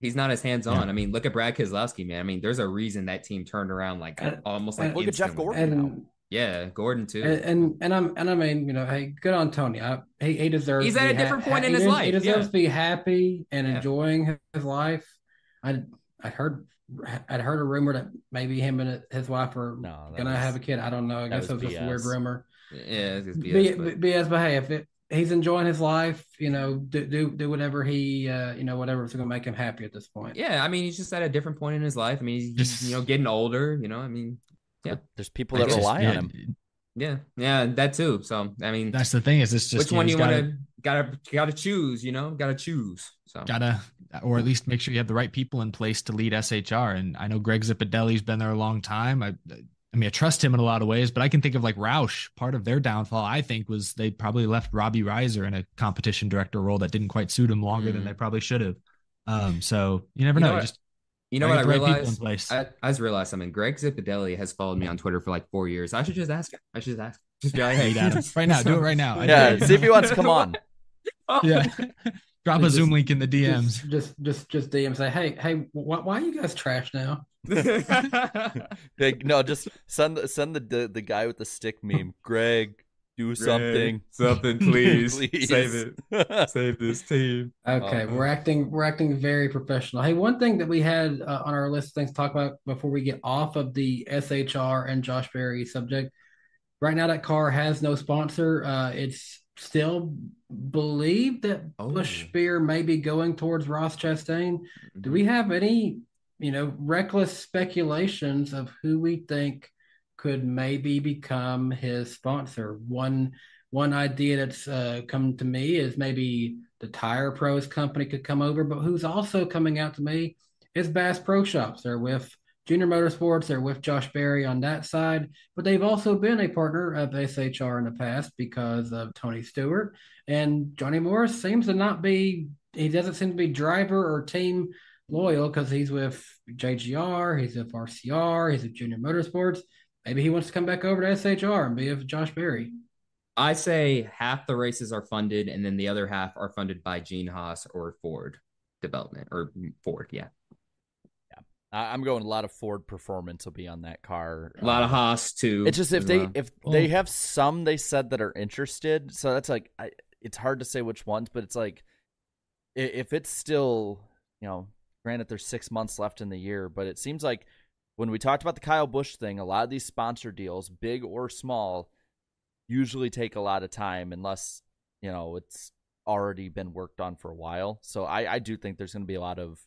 He's not as hands on. I mean, look at Brad Keselowski, man. I mean, there's a reason that team turned around like And- almost like and- Look at Jeff instantly. Gordon now. And- yeah, Gordon too. And, and and I'm and I mean, you know, hey, good on Tony. I, he he deserves. He's at be a different point in his des- life, He deserves yeah. to be happy and Yeah. enjoying his life. I I heard I'd heard a rumor that maybe him and his wife are that gonna was- have a kid. I don't know. I guess it was was just a weird rumor. yeah, it's just B- BS, but- BS, but hey, if it, he's enjoying his life, you know, do do, do whatever he, uh, you know, whatever's gonna make him happy at this point. yeah, I mean, he's just at a different point in his life. I mean, he's, he's you know *laughs* getting older. You know, I mean, yeah, There's people that rely yeah, on him. yeah, yeah, that too. So I mean, That's the thing is it's just which one you gotta, want to gotta gotta choose? You know, gotta choose. So gotta or at least make sure you have the right people in place to lead SHR. And I know Greg Zipadelli's been there a long time. I I mean I trust him in a lot of ways, but I can think of like Roush. Part of their downfall, I think, was they probably left Robbie Reiser in a competition director role that didn't quite suit him longer than Mhm. they probably should have. Um, so you never You know know. what- just You know what I get the right people realized? in place. I, I just realized something. Greg Zipadelli has followed me on Twitter for like four years. I should just ask him. I should just ask. Just be like, hey, Tweet right now, do it right now. I *laughs* Yeah, see if he wants to come on. *laughs* yeah. Drop a Just- Zoom link in the DMs. Just just just, just DM say, hey hey, why, why are you guys trash now? *laughs* Like, no, just send the send the, the the guy with the stick meme. Greg, do something, something, *laughs* please. Please. Save it. Save this team. Okay, Uh, we're acting we're acting very professional. Hey, one thing that we had uh, on our list of things to talk about before we get off of the SHR and Josh Berry subject. Right now, that car has no sponsor. Uh, it's still believed that Oh. Busch Beer may be going towards Ross Chastain. Do we have any, you know, reckless speculations of who we think could maybe become his sponsor? One one idea that's uh, come to me is maybe the Tire Pros company could come over, but who's also coming out to me is Bass Pro Shops. They're with Junior Motorsports. They're with Josh Berry on that side, but they've also been a partner of SHR in the past because of Tony Stewart and Johnny Morris seems to not be. He doesn't seem to be driver or team loyal because he's with JGR, he's with RCR, he's with Junior Motorsports. Maybe he wants to come back over to SHR and be with Josh Berry. I say half the races are funded, and then the other half are funded by Gene Haas or Ford Development or Ford. Yeah, I- I'm going a lot of Ford Performance will be on that car. a lot of Uh, Haas too. It's just if they well. if Well- they have some they said that are interested, so that's like I, it's hard to say which ones, but it's like if it's still you know, granted there's six months left in the year, but it seems like when we talked about the Kyle Busch thing, a lot of these sponsor deals, big or small, usually take a lot of time unless you know it's already been worked on for a while. So I I do think there's going to be a lot of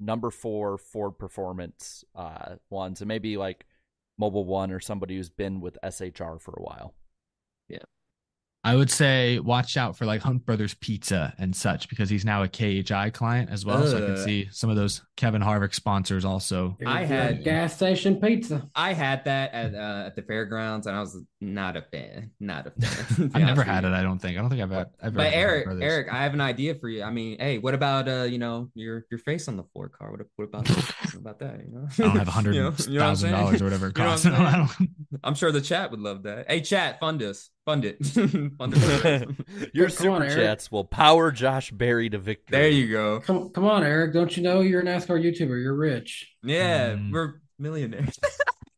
number four Ford Performance uh, ones, and maybe like Mobil One or somebody who's been with SHR for a while. I would say watch out for like Hunt Brothers Pizza and such because he's now a KHI client as well. So I can see some of those Kevin Harvick sponsors also. I had- gas station pizza. I had that at uh, at the fairgrounds, and I was not a fan. Not a fan. I've never had it. I don't think. I don't think I've had. I've But Eric, Eric, I have an idea for you. I mean, hey, what about uh, you know, your your face on the Ford car? What, what about what about that? You know, I don't have a hundred *laughs* You know- you know what I'm thousand dollars or whatever it *laughs* You know what. I'm *laughs* I saying? don't- I'm sure the chat would love that. Hey, chat, fund us, fund it, *laughs* fund it. *laughs* Your Come super Eric. chats will power Josh Berry to victory. there you go. Come, come on, Eric. Don't you know you're a NASCAR YouTuber? You're rich. Yeah, Mm. we're millionaires.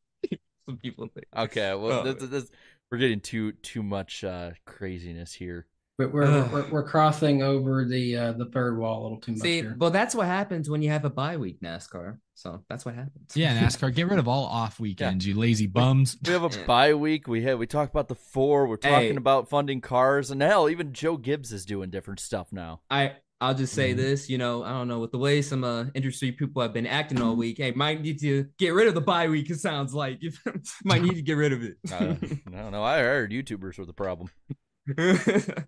*laughs* Some people think. Okay, well, Oh. this, this, we're getting too too much uh, craziness here. But we're, Ugh. we're we're crossing over the uh, the third wall a little too much See, here. well, that's what happens when you have a bye week, NASCAR. So that's what happens. yeah, *laughs* NASCAR, get rid of all off weekends, you lazy bums. We have a Yeah. bye week. We have we talk about the four. We're talking Hey. about funding cars, and hell, even Joe Gibbs is doing different stuff now. I I'll just say Mhm. this, you know, I don't know, with the way some uh, industry people have been acting all week, hey, might need to get rid of the bye week. It sounds like you *laughs* might need to get rid of it. Uh, I don't know. I heard YouTubers were the problem. *laughs* *laughs*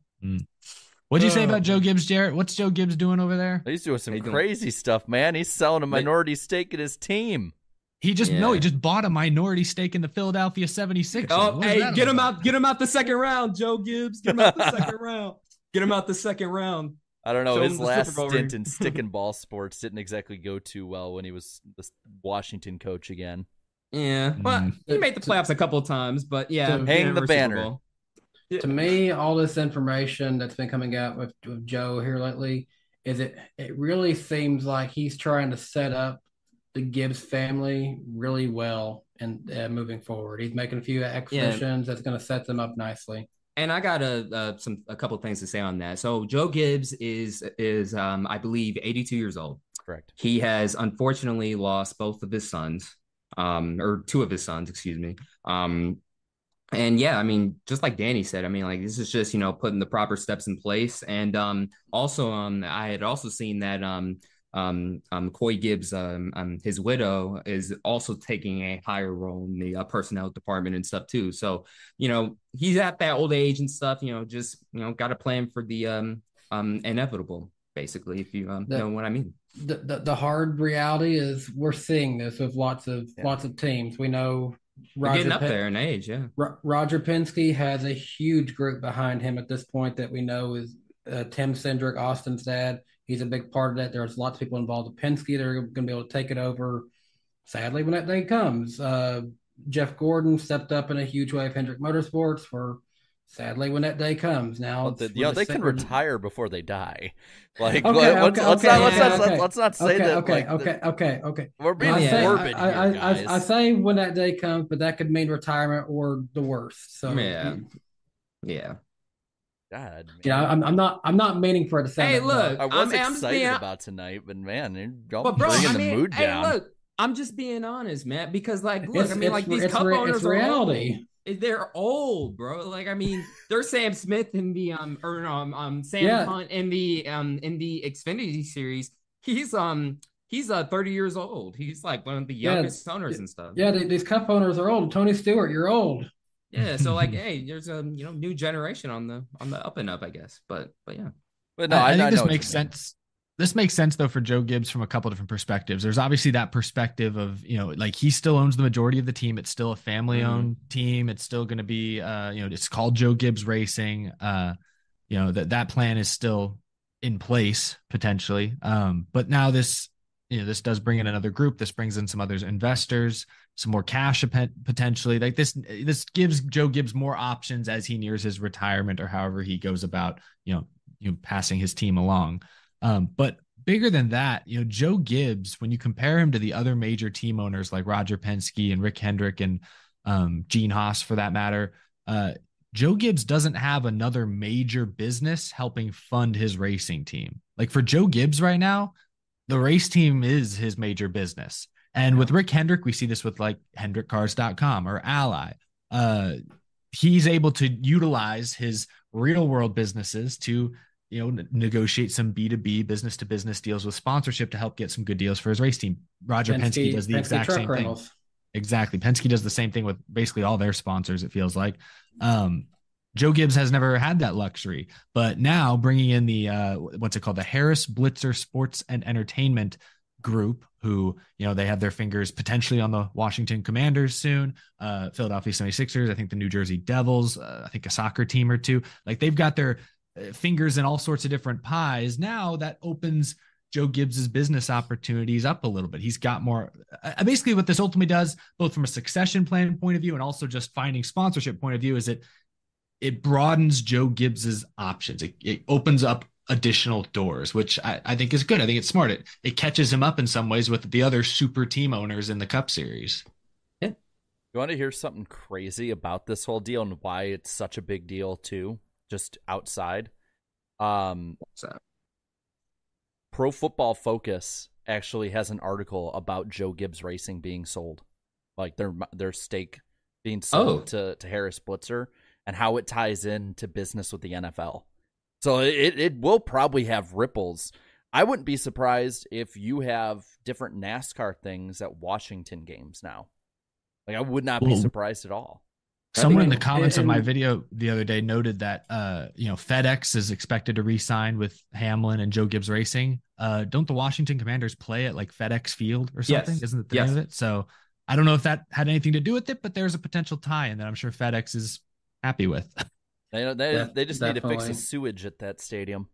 What'd you say about Joe Gibbs, Jarrett? What's Joe Gibbs doing over there? He's doing some How doing? crazy stuff, man. He's selling a minority stake in his team. He just no, he just bought a minority stake in the Philadelphia 76ers. oh, What is hey, get all him about? out, get him out the second round, Joe Gibbs. Get him out the second *laughs* round. Get him out the second round. I don't know. Show His last stint in *laughs* stick and ball sports didn't exactly go too well when he was the Washington coach again. Yeah, well, Mm. he made the playoffs a couple of times, but yeah, hang the Super banner. Bowl. to me, all this information that's been coming out with, with Joe here lately is it it really seems like he's trying to set up the Gibbs family really well and uh, moving forward. He's making a few acquisitions that's going to set them up nicely. And I got a uh, some a couple of things to say on that. So Joe Gibbs is is um I believe 82 years old. Correct. He has unfortunately lost both of his sons, um, or two of his sons, excuse me. Um, and yeah, I mean, just like Danny said, I mean, like this is just you know putting the proper steps in place. And um, also, um, I had also seen that um, um, um, Coy Gibbs, um, um, his widow, is also taking a higher role in the uh, personnel department and stuff too. So you know, he's at that old age and stuff. You know, just you know, got a plan for the um, um, inevitable, basically, if you um, The- know what I mean. The, the the hard reality is we're seeing this with lots of lots of teams. We know We're getting up there in age, yeah. Ro- Roger Penske has a huge group behind him at this point that we know is uh, Tim Cindric, Austin's dad. He's a big part of that. There's lots of people involved with Penske that are going to be able to take it over. Sadly, when that day comes, uh, Jeff Gordon stepped up in a huge way of Hendrick Motorsports. For sadly, when that day comes, now Well, the, it's- you know, they just can retire before they die. *laughs* Like, Okay, let- let's, okay, let's okay, not, let's, yeah, not, okay. let's not say okay, that. Okay, like, the- okay, okay, okay. We're being I say, morbid I, I, here, I, guys. I say when that day comes, but that could mean retirement or the worst. So Yeah. Mm. Yeah. God, You know, I'm, I'm not I'm not meaning for it to sound. Hey, that look, I was I'm, I'm just excited being- about tonight, but man, you're y'all But bro, bringing I the mood hey, down. look, I'm just being honest, man, because like, look, It's- I mean, like it's- these cup re- owners it's are reality. old. They're old, bro. Like, I mean, they're Sam Smith in the um, or um, um, Sam Yeah. Hunt in the um, in the Xfinity series. He's um, he's uh 30 years old. He's like one of the Yeah, youngest owners and stuff. Yeah, they, these cup owners are old. Tony Stewart, you're old. Yeah, so like, *laughs* hey, there's a you know new generation on the on the up and up, I guess. But but yeah. But no, I, I, I think I this know what makes you mean. sense. This makes sense though for Joe Gibbs from a couple different perspectives. There's obviously that perspective of you know like he still owns the majority of the team. It's still a family owned team. It's still going to be uh you know it's called Joe Gibbs Racing. Uh, you know that that plan is still in place potentially. Um, but now this you know this does bring in another group. This brings in some other investors, some more cash potentially. Like this this gives Joe Gibbs more options as he nears his retirement or however he goes about you know you know passing his team along. Um, but bigger than that, you know, Joe Gibbs, when you compare him to the other major team owners like Roger Penske and Rick Hendrick and um, Gene Haas, for that matter, uh, Joe Gibbs doesn't have another major business helping fund his racing team. Like for Joe Gibbs right now, the race team is his major business. And with Rick Hendrick, we see this with like HendrickCars.com or Ally. Uh, he's able to utilize his real world businesses to you know negotiate some b2b business to business deals with sponsorship to help get some good deals for his race team. Roger penske, does the Penske exact same rentals. thing exactly. Penske does the same thing with basically all their sponsors it feels like. Um joe gibbs has never had that luxury but now bringing in the uh what's it called? The harris blitzer sports and entertainment group who you know they have their fingers potentially on the washington commanders soon uh philadelphia 76ers i think the new jersey devils uh, i think a soccer team or two. Like they've got their fingers in all sorts of different pies now that opens joe gibbs's business opportunities up a little bit he's got more uh, basically what this ultimately does both from a succession plan point of view and also just finding sponsorship point of view is it it broadens joe gibbs's options it, it opens up additional doors, which I, I think is good. I think it's smart. It it catches him up in some ways with the other super team owners in the Cup Series. You want to hear something crazy about this whole deal and why it's such a big deal too? Just outside, um, Pro Football Focus actually has an article about Joe Gibbs Racing being sold, like their their stake being sold Oh. to to Harris Blitzer, and how it ties into business with the NFL. So it it will probably have ripples. I wouldn't be surprised if you have different NASCAR things at Washington games now. Like I would not be surprised at all. Someone in the think- comments of my video the other day noted that uh, you know FedEx is expected to re-sign with Hamlin and Joe Gibbs Racing. Uh, don't the Washington Commanders play at like FedEx Field or something? Yes. Isn't it the Yes. name of it? So I don't know if that had anything to do with it, but there's a potential tie-in that I'm sure FedEx is happy with. *laughs* They they, Def- they just need to fix the sewage at that stadium.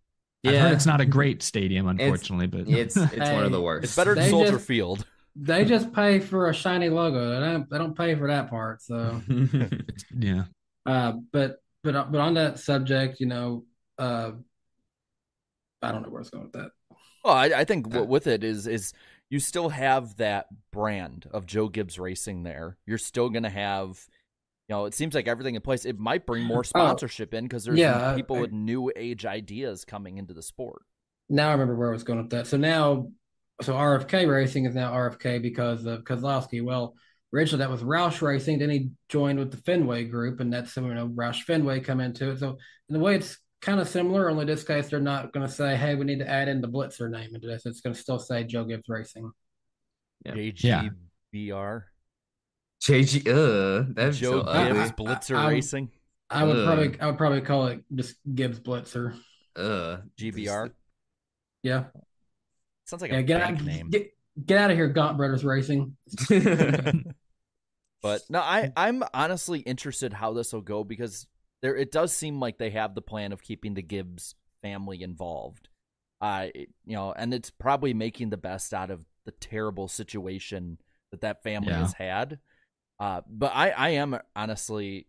I've Yeah. heard it's not a great stadium, unfortunately, but It's it's one of the *laughs* worst. It's better than They Soldier just- Field. They just pay for a shiny logo. They don't. They don't pay for that part. So, *laughs* yeah. uh, but but but on that subject, you know, uh, I don't know where it's going with that. Well, I, I think what with it is is you still have that brand of Joe Gibbs Racing there. You're still gonna have, you know, it seems like everything in place. It might bring more sponsorship in because there's yeah, people I- with new age ideas coming into the sport. Now I remember where I was going with that. So now, so RFK Racing is now RFK because of Keselowski. Well, originally that was Roush Racing. Then he joined with the Fenway Group, and that's similar know Roush Fenway come into it. So in a way, it's kind of similar. Only this case, they're not going to say, "Hey, we need to add in the Blitzer name into this." It's going to still say Joe Gibbs Racing. Yeah. JGBR. JG, uh, that's Joe so ugly. Gibbs Blitzer I- I- Racing. I would Ugh. probably I would probably call it just Gibbs Blitzer. Uh, GBR. Yeah, Sounds like yeah. a Get bank out, name. get get out of here, Gaunt Brothers Racing. *laughs* But no, I I'm honestly interested how this will go because there it does seem like they have the plan of keeping the Gibbs family involved. Uh, you know, and it's probably making the best out of the terrible situation that that family Yeah. has had. Uh, but I I am honestly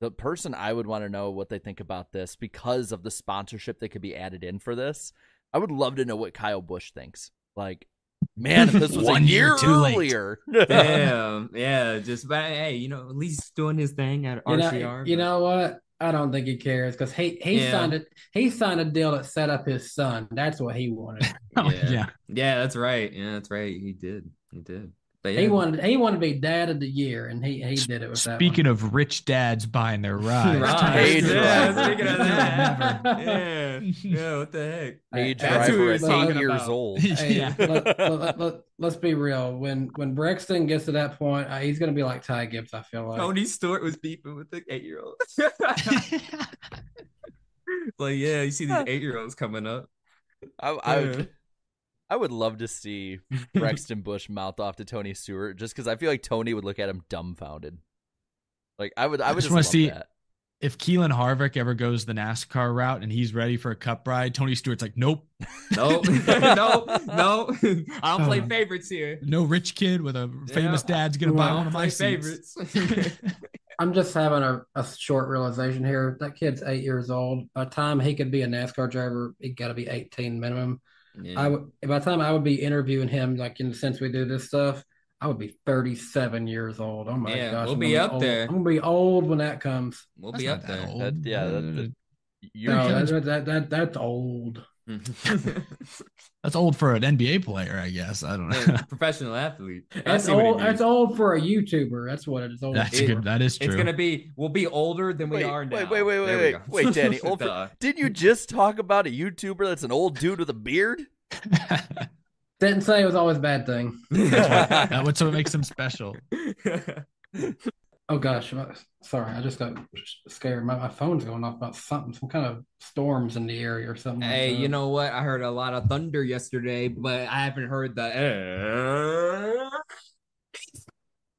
the person I would want to know what they think about this because of the sponsorship that could be added in for this. I would love to know what Kyle Busch thinks. Like, man, if this was a One year year too earlier, *laughs* Damn, yeah, just but hey, you know, at least doing his thing at You know, RCR. you know what? I don't think he cares because he he Yeah. signed it. He signed a deal that set up his son. That's what he wanted. Oh, *laughs* yeah. *laughs* yeah. yeah, that's right. Yeah, that's right. He did. He did. But yeah, He wanted he wanted to be dad of the year, and he he did it with that. Speaking of rich dads buying their *laughs* rides, Right. Hey, yeah, driver. speaking of that, yeah, yeah. What the heck? a Hey, That's who driver he at was eight years about. old. *laughs* Hey, Yeah. let, let, let, us be real. When when Brexton gets to that point, uh, he's going to be like Ty Gibbs. I feel like. Tony Stewart was beefing with the eight-year-old. *laughs* like, yeah, you see these eight-year-olds coming up. I, I, Yeah. Would, I would love to see *laughs* Brexton Busch mouth off to Tony Stewart just because I feel like Tony would look at him dumbfounded. Like I would, I I would just just, wanna see- that. if Keelan Harvick ever goes the NASCAR route and he's ready for a cup ride, Tony Stewart's like, nope, No, no, no. I don't play Oh. favorites here. no rich kid with a famous Yeah, dad's gonna buy one of my favorites. *laughs* *laughs* I'm just having a, a short realization here. That kid's eight years old. By the time he could be a NASCAR driver, he got to be 18 minimum. Yeah. I would by the time I would be interviewing him, like in the sense we do this stuff, I would be 37 years old. Oh my Yeah, gosh, we'll I'm be up old. there. I'm gonna be old when that comes. we'll That's be up there. old. That- yeah, that- that- You're, No, Kevin's- that, that, that, that's old. *laughs* That's old for an NBA player, I guess. I don't know. *laughs* Professional athlete. That's see what he old. That's old for a YouTuber. That's what it is. Old. That's It- good. That is true. It's gonna be. We'll be older than we are now. wait, wait, wait, wait, There we wait, wait, Danny. *laughs* Old for, didn't you just talk about a YouTuber that's an old dude with a beard? Didn't say it was always a bad thing. That's what makes him special. Oh gosh, sorry, I just got scared. My, my phone's going off about something, some kind of storms in the area or something. Hey, that. you know what? I heard a lot of thunder yesterday, but I haven't heard the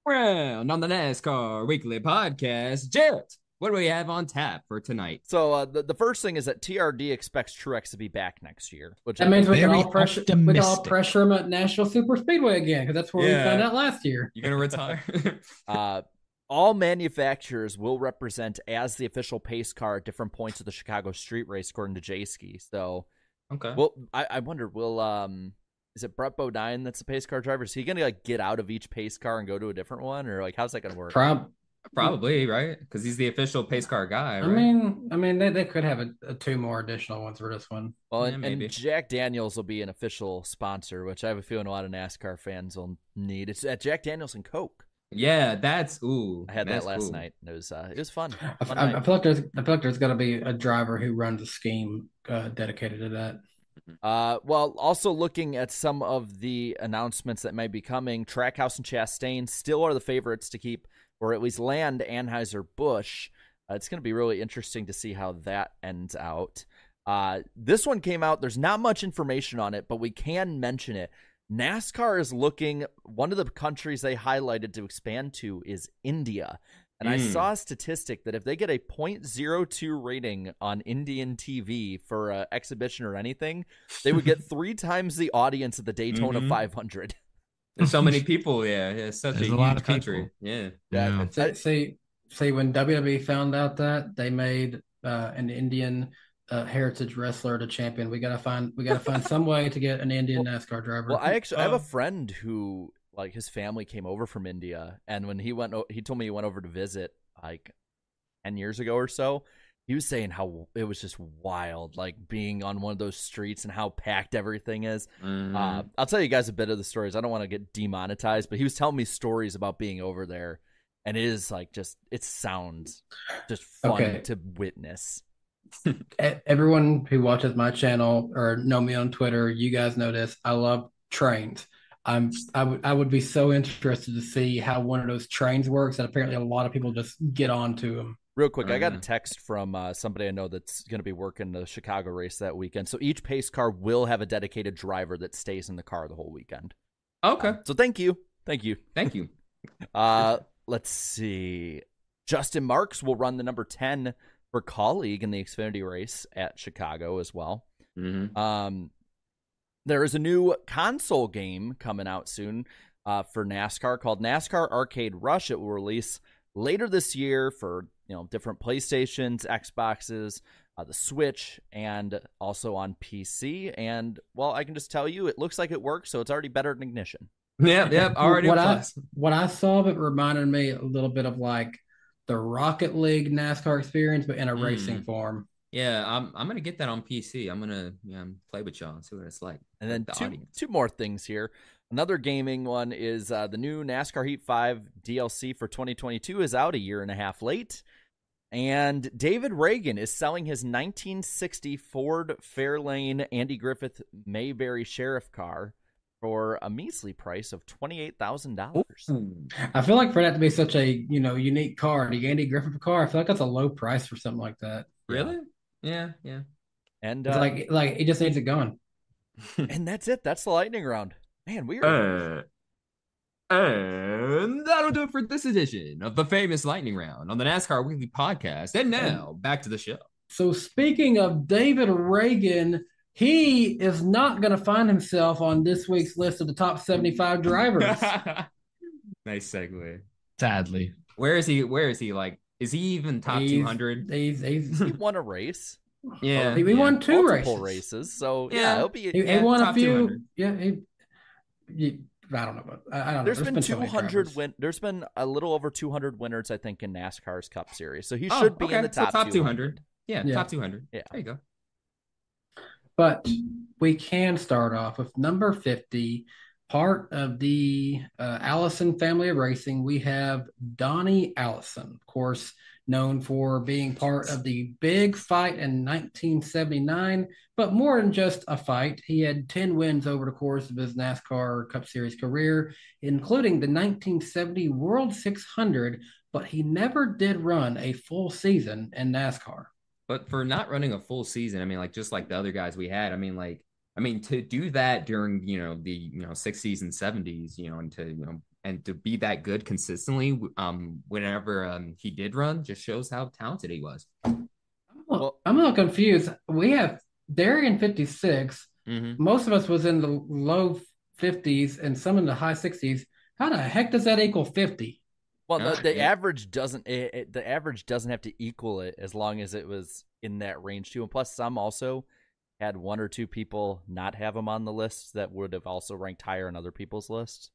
round on the NASCAR Weekly Podcast. Jarrett, what do we have on tap for tonight? So uh, the the first thing is that TRD expects Truex to be back next year, which That I means we can all pressure we can all pressure him at Nashville Super Speedway again because that's where Yeah. we found out last year. You're gonna retire? *laughs* Uh, all manufacturers will represent as the official pace car at different points of the Chicago Street Race, according to Jayski. So, okay. well, I, I wonder, will um, is it Brett Bodine that's the pace car driver? Is he gonna like get out of each pace car and go to a different one, or like how's that gonna work? Prob- Probably right because he's the official pace car guy. I mean, I mean, they, they could have a, a two more additional ones for this one. Well, Yeah, and, maybe. and Jack Daniels will be an official sponsor, which I have a feeling a lot of NASCAR fans will need. It's at Jack Daniels and Coke. Yeah, that's ooh. I had that last cool. night. It was uh, it was fun. I, Fun I, I night. feel like there's I feel like there's got to be a driver who runs a scheme uh, dedicated to that. Uh, well, also looking at some of the announcements that may be coming, Trackhouse and Chastain still are the favorites to keep, or at least land Anheuser Busch. Uh, it's going to be really interesting to see how that ends out. Uh, this one came out. There's not much information on it, but we can mention it. NASCAR is looking. One of the countries they highlighted to expand to is India. And I Mm. saw a statistic that if they get a 0.02 rating on Indian TV for an exhibition or anything, they would get *laughs* three times the audience of the Daytona Mhm. 500. There's so many *laughs* people. Yeah, yeah it's such There's a, a lot huge of people. country. Yeah. Yeah. See, see, see, when WWE found out that they made uh, an Indian uh, heritage wrestler to champion, we gotta find we gotta find some way to get an Indian NASCAR driver. Well, I actually I have a friend who like his family came over from India, and when he went, he told me he went over to visit like ten years ago or so. He was saying how it was just wild, like being on one of those streets and how packed everything is. Mhm. Uh, I'll tell you guys a bit of the stories. I don't want to get demonetized, but he was telling me stories about being over there, and it is like just it sounds just fun Okay. to witness. Everyone who watches my channel or know me on Twitter, you guys know this. I love trains. I'm I would I would be so interested to see how one of those trains works. And apparently, a lot of people just get onto them. Real quick, I got a Mhm. text from uh, somebody I know that's going to be working the Chicago race that weekend. So each pace car will have a dedicated driver that stays in the car the whole weekend. Okay. So thank you, thank you. Thank you. *laughs* Uh, let's see. Justin Marks will run the number ten for Kaulig in the Xfinity race at Chicago as well. Mhm. Um, there is a new console game coming out soon uh, for NASCAR called NASCAR Arcade Rush. It will release later this year for you know different PlayStations, Xboxes, uh, the Switch, and also on PC. And well, I can just tell you, it looks like it works, so it's already better than Ignition. Yep, yep. Already what a I plus. what I saw of it reminded me a little bit of like the Rocket League NASCAR experience, but in a racing Mm. form. Yeah, I'm I'm gonna get that on PC. I'm gonna yeah, play with y'all and see what it's like. And then the two audience. two more things here. Another gaming one is uh, the new NASCAR Heat 5 DLC for 2022 is out a year and a half late. And David Ragan is selling his 1960 Ford Fairlane Andy Griffith Mayberry Sheriff car for a measly price of $28,000. I feel like for that to be such a you know unique car, the Andy Griffith car, I feel like that's a low price for something like that. Really? Yeah, yeah. And It's uh, like like it just needs it gone. *laughs* and that's it. That's the lightning round. Man, we are Uh, and that'll do it for this edition of the famous lightning round on the NASCAR Weekly Podcast. And now back to the show. So speaking of David Ragan, he is not going to find himself on this week's list of the top 75 drivers. *laughs* nice segue. Sadly, Where is he? Where is he? Like, is he even top He's- two hundred? He's, he's, he won a race. Yeah, he, he yeah. won two multiple races. races. So yeah, Yeah. he'll be He, he Yeah, won a few. 200. Yeah, he, he- I don't know, but I, I don't know. There's been, so many 200 drivers. win. There's been a little over 200 winners, I think, in NASCAR's Cup Series. So he Oh, should be okay. in the So top, top 200. 200. Yeah, Yeah. top 200. Yeah. There you go. But we can start off with number 50, part of the uh, Allison family of racing. We have Donnie Allison, of course, known for being part of the big fight in 1979, but more than just a fight. He had 10 wins over the course of his NASCAR Cup Series career, including the 1970 World 600, but he never did run a full season in NASCAR. But for not running a full season, I mean, like just like the other guys we had, I mean, like, I mean, to do that during you know the you know 60s and 70s, you know, and to you know and to be that good consistently, um, whenever um he did run, just shows how talented he was. Well- I'm a little confused. We have Darian 56. Mm-hmm. Most of us was in the low 50s and some in the high 60s. How the heck does that equal 50? Well, the, the yeah. average doesn't. It, it- the average doesn't have to equal it as long as it was in that range too. And plus, some also had one or two people not have them on the list that would have also ranked higher on other people's lists.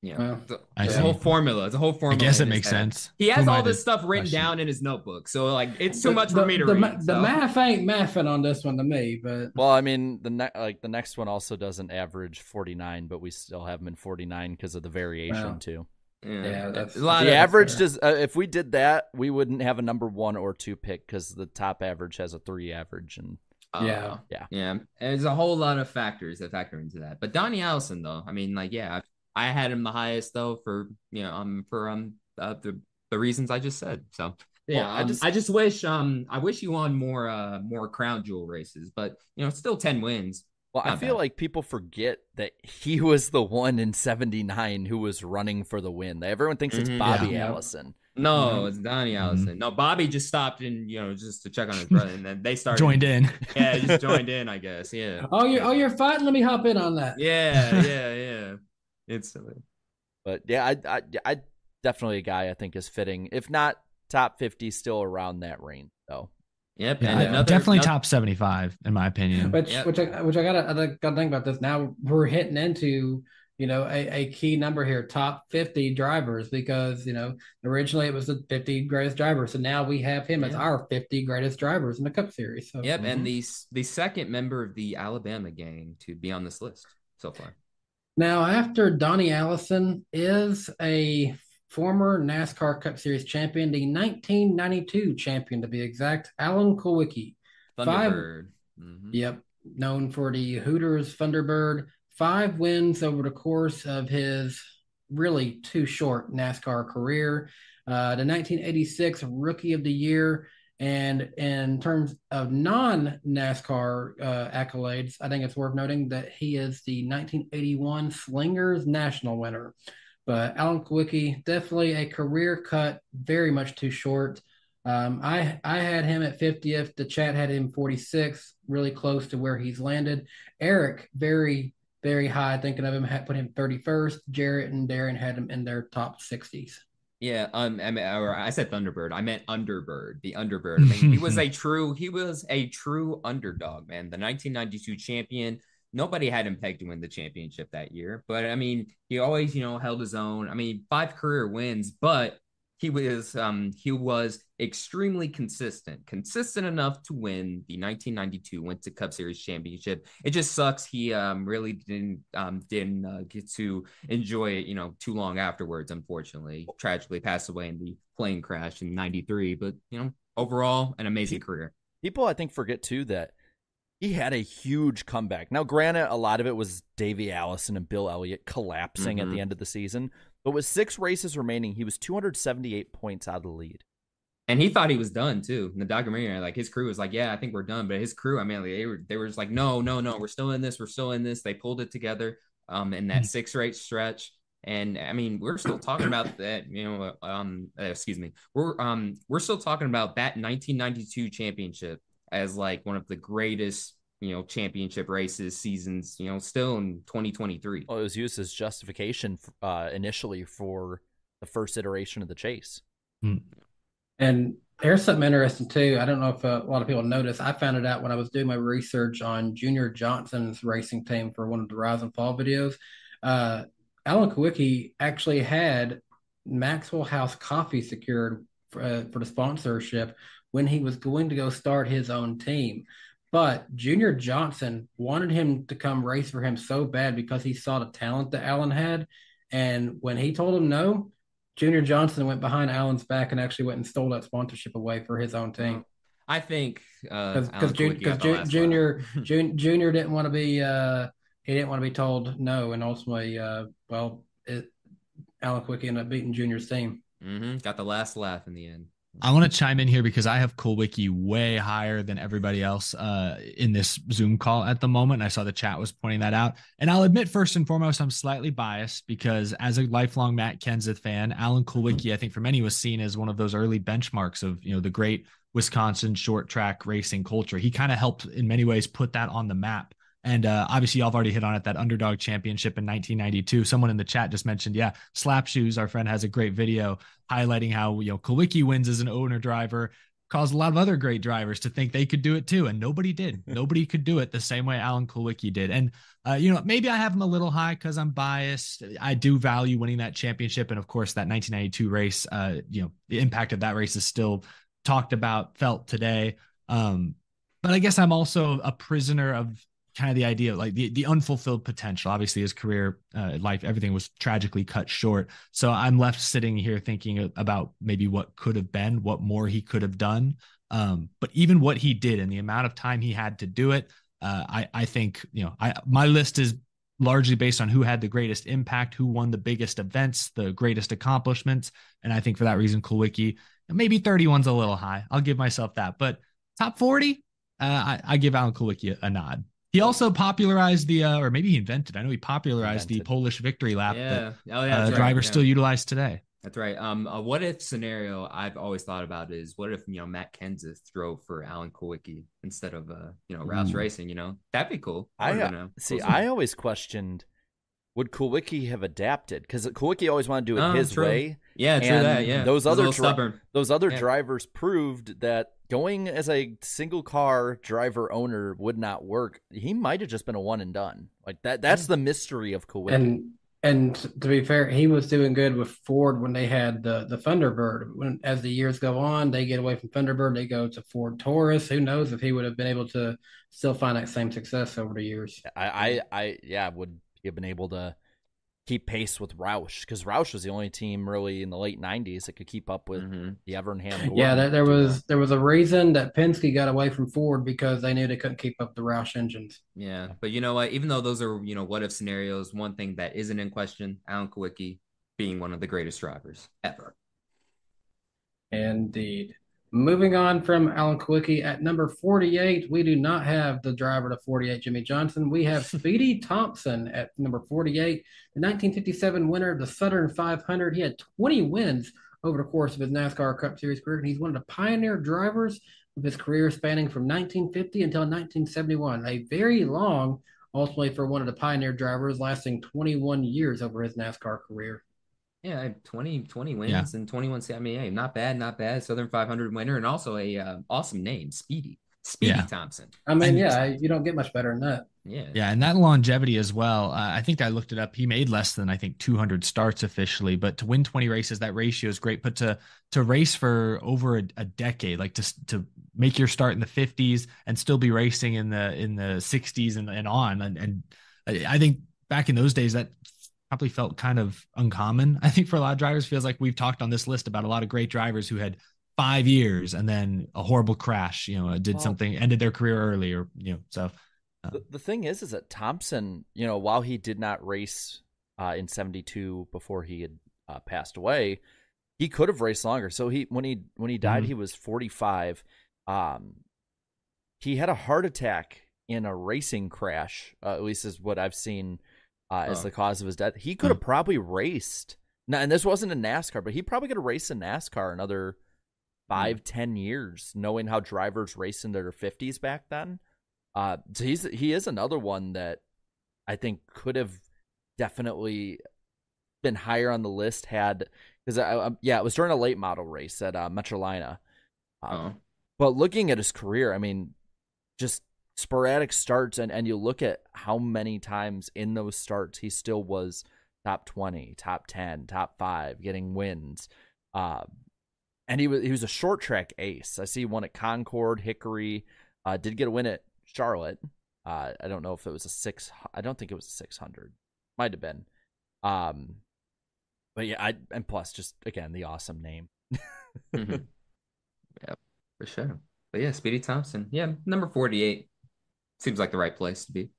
Yeah, Well, it's a, I a whole formula. It's a whole formula. I guess it makes head. sense. He has Who all this stuff written question? down in his notebook, so like it's too The- much the, for me to the, read. The so- math ain't mathing on this one to me, but Well, I mean, the ne- like the next one also doesn't average 49, but we still have him in 49 because of the variation Wow. too. Yeah, that's- a lot the of average fair. does. Uh, if we did that, we wouldn't have a number one or two pick because the top average has a three average, and Uh, Yeah. Yeah. Yeah. And there's a whole lot of factors that factor into that. But Donnie Allison, though, I mean, like, yeah, I had him the highest though for you know um for um uh, the the reasons I just said. So yeah, Well, I um, just- I just wish um I wish you won more uh more crown jewel races, but you know still ten wins. Well, I feel bad. like people forget that he was the one in '79 who was running for the win. Everyone thinks it's Mhm. Bobby Yeah. Allison. No, it's Donnie Mm-hmm. Allison. No, Bobby just stopped and you know just to check on his *laughs* brother, and then they started Joined in. Yeah, just joined *laughs* in, I guess. Yeah. Oh, you're oh you're fighting. Let me hop in on that. Yeah, *laughs* yeah, yeah. Instantly. But yeah, I, I, I definitely a guy I think is fitting. If not top 50, still around that range though. Yep. Yeah, and another, definitely another- top 75 in my opinion. Which Yep. which I which I gotta I gotta think about this. Now we're hitting into you know a, a key number here, top fifty drivers, because you know originally it was the fifty greatest drivers, so now we have him as our fifty greatest drivers in the Cup Series. So Yep, Mm-hmm. and the the second member of the Alabama gang to be on this list so far. Now, after Donnie Allison is a former NASCAR Cup Series champion, the 1992 champion to be exact, Alan Kulwicki. Thunderbird. Mhm. Yep, known for the Hooters Thunderbird. Five wins over the course of his really too short NASCAR career. Uh, the 1986 Rookie of the Year. And in terms of non NASCAR uh, accolades, I think it's worth noting that he is the 1981 Slingers National winner. But Alan Kulwicki, definitely a career cut, very much too short. Um, I I had him at 50th. The chat had him 46, really close to where he's landed. Eric, very very high, thinking of him, had put him 31st. Jarrett and Darren had him in their top 60s. Yeah, um, I mean, I said Thunderbird. I meant Underbird, the Underbird. I mean, he was *laughs* a true, he was a true underdog, man. The 1992 champion. Nobody had him pegged to win the championship that year, but I mean, he always, you know, held his own. I mean, five career wins, but he was, um, he was extremely consistent, consistent enough to win the 1992 Winston Cup Series championship. It just sucks he, um, really didn't, um, didn't uh, get to enjoy it, you know, too long afterwards. Unfortunately, tragically passed away in the plane crash in '93. But you know, overall, an amazing career. People, I think, forget too that he had a huge comeback. Now, granted, a lot of it was Davey Allison and Bill Elliott collapsing at Mhm. the end of the season, but with six races remaining, he was 278 points out of the lead. And he thought he was done too. In the documentary, like his crew was like, "Yeah, I think we're done." But his crew, I mean, they were they were just like, "No, no, no, we're still in this. We're still in this." They pulled it together um in that six race stretch. And I mean, we're still talking about that. You know, um, excuse me, we're um we're still talking about that 1992 championship as like one of the greatest you know championship races seasons. You know, still in 2023. Well, it was used as justification uh, initially for the first iteration of the chase. And here's something interesting too. I don't know if uh, a lot of people notice. I found it out when I was doing my research on Junior Johnson's racing team for one of the Rise and Fall videos. Uh, Alan Kulwicki actually had Maxwell House Coffee secured for, uh, for the sponsorship when he was going to go start his own team. But Junior Johnson wanted him to come race for him so bad because he saw the talent that Alan had. And when he told him no, Junior Johnson went behind Alan's back and actually went and stole that sponsorship away for his own team. I think uh, Because Alan Kulwicki got the last Junior. *laughs* Jun- Junior didn't want to be uh, he didn't want to be told no, and ultimately, uh, well, it, Alan Kulwicki ended up beating Junior's team. Mhm, Got the last laugh in the end. I want to chime in here because I have Kulwicki way higher than everybody else uh, in this Zoom call at the moment. I saw the chat was pointing that out. And I'll admit, first and foremost, I'm slightly biased because as a lifelong Matt Kenseth fan, Alan Kulwicki, I think for many was seen as one of those early benchmarks of, you know, the great Wisconsin short track racing culture. He kind of helped in many ways put that on the map. And uh, obviously, y'all have already hit on it that underdog championship in 1992. Someone in the chat just mentioned, yeah, Slap Shoes, our friend, has a great video highlighting how, you know, Kulwicki wins as an owner driver, caused a lot of other great drivers to think they could do it too. And nobody did. *laughs* nobody could do it the same way Alan Kulwicki did. And, uh, you know, maybe I have him a little high because I'm biased. I do value winning that championship. And of course, that 1992 race, uh, you know, the impact of that race is still talked about, felt today. Um, but I guess I'm also a prisoner of kind of the idea like the, the unfulfilled potential. Obviously his career uh, life everything was tragically cut short. So i'm left sitting here thinking about maybe what could have been what more he could have done. Um, but even what he did and the amount of time he had to do it uh, i i think you know i my list is largely based on who had the greatest impact who won the biggest events the greatest accomplishments. And i think for that reason kulwicki maybe 31's a little high. I'll give myself that. But top 40 uh, I, I give alan kulwicki a, a nod He also popularized the, uh, or maybe he invented. I know he popularized the Polish victory lap Yeah. that Oh, yeah. uh, right, drivers yeah. still utilize today. That's right. Um, a what if scenario I've always thought about is what if you know Matt Kenseth drove for Alan Kulwicki instead of uh you know Roush Ooh. Racing? You know that'd be cool. I Would've uh, been see. cool I always questioned would Kulwicki have adapted because Kulwicki always wanted to do it Oh, his true. way. Yeah, true and that, yeah. those other dri- those other Yeah. drivers proved that going as a single car driver owner would not work. He might have just been a one and done. Like that. That's the mystery of Kulwicki. And and to be fair, he was doing good with Ford when they had the the Thunderbird. When as the years go on, they get away from Thunderbird, they go to Ford Taurus. Who knows if he would have been able to still find that same success over the years? I, I, I, yeah, would have been able to keep pace with Roush because Roush was the only team really in the late '90s that could keep up with Mm-hmm. the Evernham. Yeah, there, there duo. was there was a reason that Penske got away from Ford because they knew they couldn't keep up the Roush engines. Yeah, but you know what? Even though those are you know what if scenarios, one thing that isn't in question, Alan Kulwicki being one of the greatest drivers ever. Indeed. Moving on from Alan Kulwicki at number 48, we do not have the driver to 48, Jimmie Johnson. We have Speedy Thompson at number 48, the 1957 winner of the Southern 500. He had 20 wins over the course of his NASCAR Cup Series career, and he's one of the pioneer drivers of his career spanning from 1950 until 1971. A very long, ultimately, for one of the pioneer drivers, lasting 21 years over his NASCAR career. Yeah, I have 20, 20 wins Yeah. and 21. I mean, hey, not bad, not bad. Southern 500 winner and also a uh, awesome name, Speedy. Speedy Yeah. Thompson. I mean, And- yeah, you don't get much better than that. Yeah. Yeah, and that longevity as well. Uh, I think I looked it up. He made less than I think 200 starts officially, but to win 20 races, that ratio is great. But to to race for over a, a decade, like to to make your start in the 50s and still be racing in the in the 60s and, and on, and, and I I think back in those days that probably felt kind of uncommon. I think for a lot of drivers, feels like we've talked on this list about a lot of great drivers who had five years and then a horrible crash. You know, did Well- something, ended their career early, or you know, so. The, the thing is, is that Thompson, you know, while he did not race uh, in '72 before he had uh, passed away, he could have raced longer. So he, when he when he died, Mhm. he was 45. Um, he had a heart attack in a racing crash. Uh, at least is what I've seen uh, as Oh. the cause of his death. He could have probably raced. Now, and this wasn't a NASCAR, but he probably could have raced in NASCAR another five, ten years, knowing how drivers raced in their fifties back then. Uh, so he's he is another one that I think could have definitely been higher on the list had because I, I, yeah, it was during a late model race at uh, Metrolina. Um, Oh. But looking at his career, I mean, just sporadic starts, and and you look at how many times in those starts he still was top twenty, top ten, top five, getting wins. Uh, and he was he was a short track ace. I see one at Concord, Hickory. Uh, did get a win at Charlotte. Uh, I don't know if it was a six. I don't think it was a six hundred. Might have been. Um, but yeah, I and plus just again the awesome name. *laughs* Mhm. Yeah, for sure. But yeah, Speedy Thompson. Yeah, number 48 seems like the right place to be.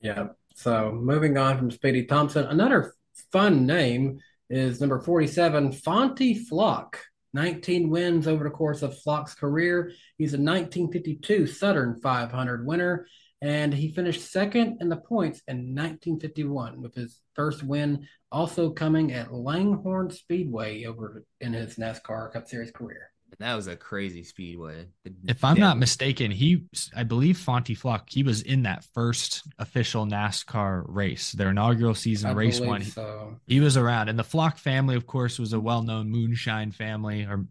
Yeah. So moving on from Speedy Thompson, another fun name is number 47, Fonty Flock. 19 wins over the course of Flock's career. He's a 1952 Southern 500 winner, and he finished second in the points in 1951 with his first win also coming at Langhorne Speedway over in his NASCAR Cup Series career. That was a crazy speedway. If I'm not mistaken, he, I believe Fonty Flock, he was in that first official NASCAR race, their inaugural season, I race one. so. He was around, and the Flock family, of course, was a well-known moonshine family, or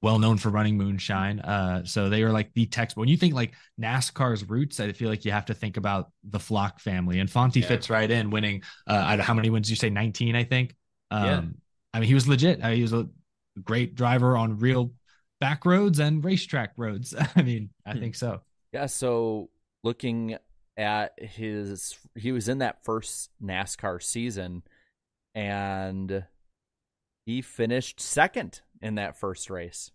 well known for running moonshine. Uh, so they were like the text. When you think like NASCAR's roots, I feel like you have to think about the Flock family, and Fonty Yeah. fits right in, winning. Uh, I don't- how many wins did you say? 19, I think. Um, Yeah. I mean, he was legit. Uh, he was a great driver on real back roads and racetrack roads. *laughs* I mean, I Hmm. think so. Yeah, so looking at his he was in that first NASCAR season and he finished second in that first race.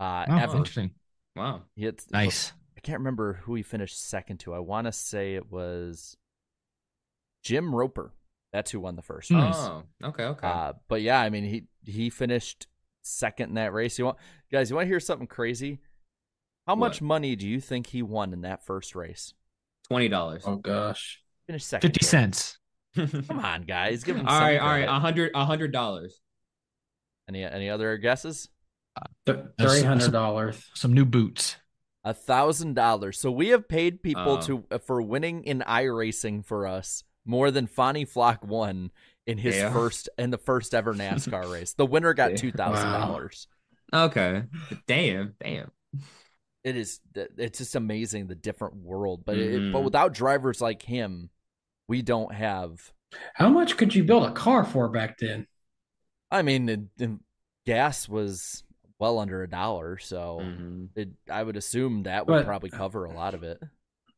Uh Oh, ever. interesting. Wow. Had, Nice. I can't remember who he finished second to. I want to say it was Jim Roper. That's who won the first race. Oh, okay, okay. Uh, but yeah, I mean he he finished second in that race. You want guys, you want to hear something crazy? How much money do you think he won in that first race? Twenty dollars. Oh gosh. Finish second. 50 here. cents. *laughs* Come on, guys. Give him All some right, all right, a hundred, a hundred dollars. Any any other guesses? Three hundred dollars. Some new boots. A thousand dollars. So we have paid people Oh. to uh, for winning in iRacing for us more than Fonty Flock won in his Yeah. first in the first ever NASCAR *laughs* race. The winner got Yeah. two thousand dollars. Okay. Damn, damn. It is it's just amazing the different world, but it, but Mhm. without drivers like him, we don't have. How much could you build a car for back then? I mean, the, the gas was well under a dollar, so Mm-hmm. it, I would assume that would But- probably cover a lot of it.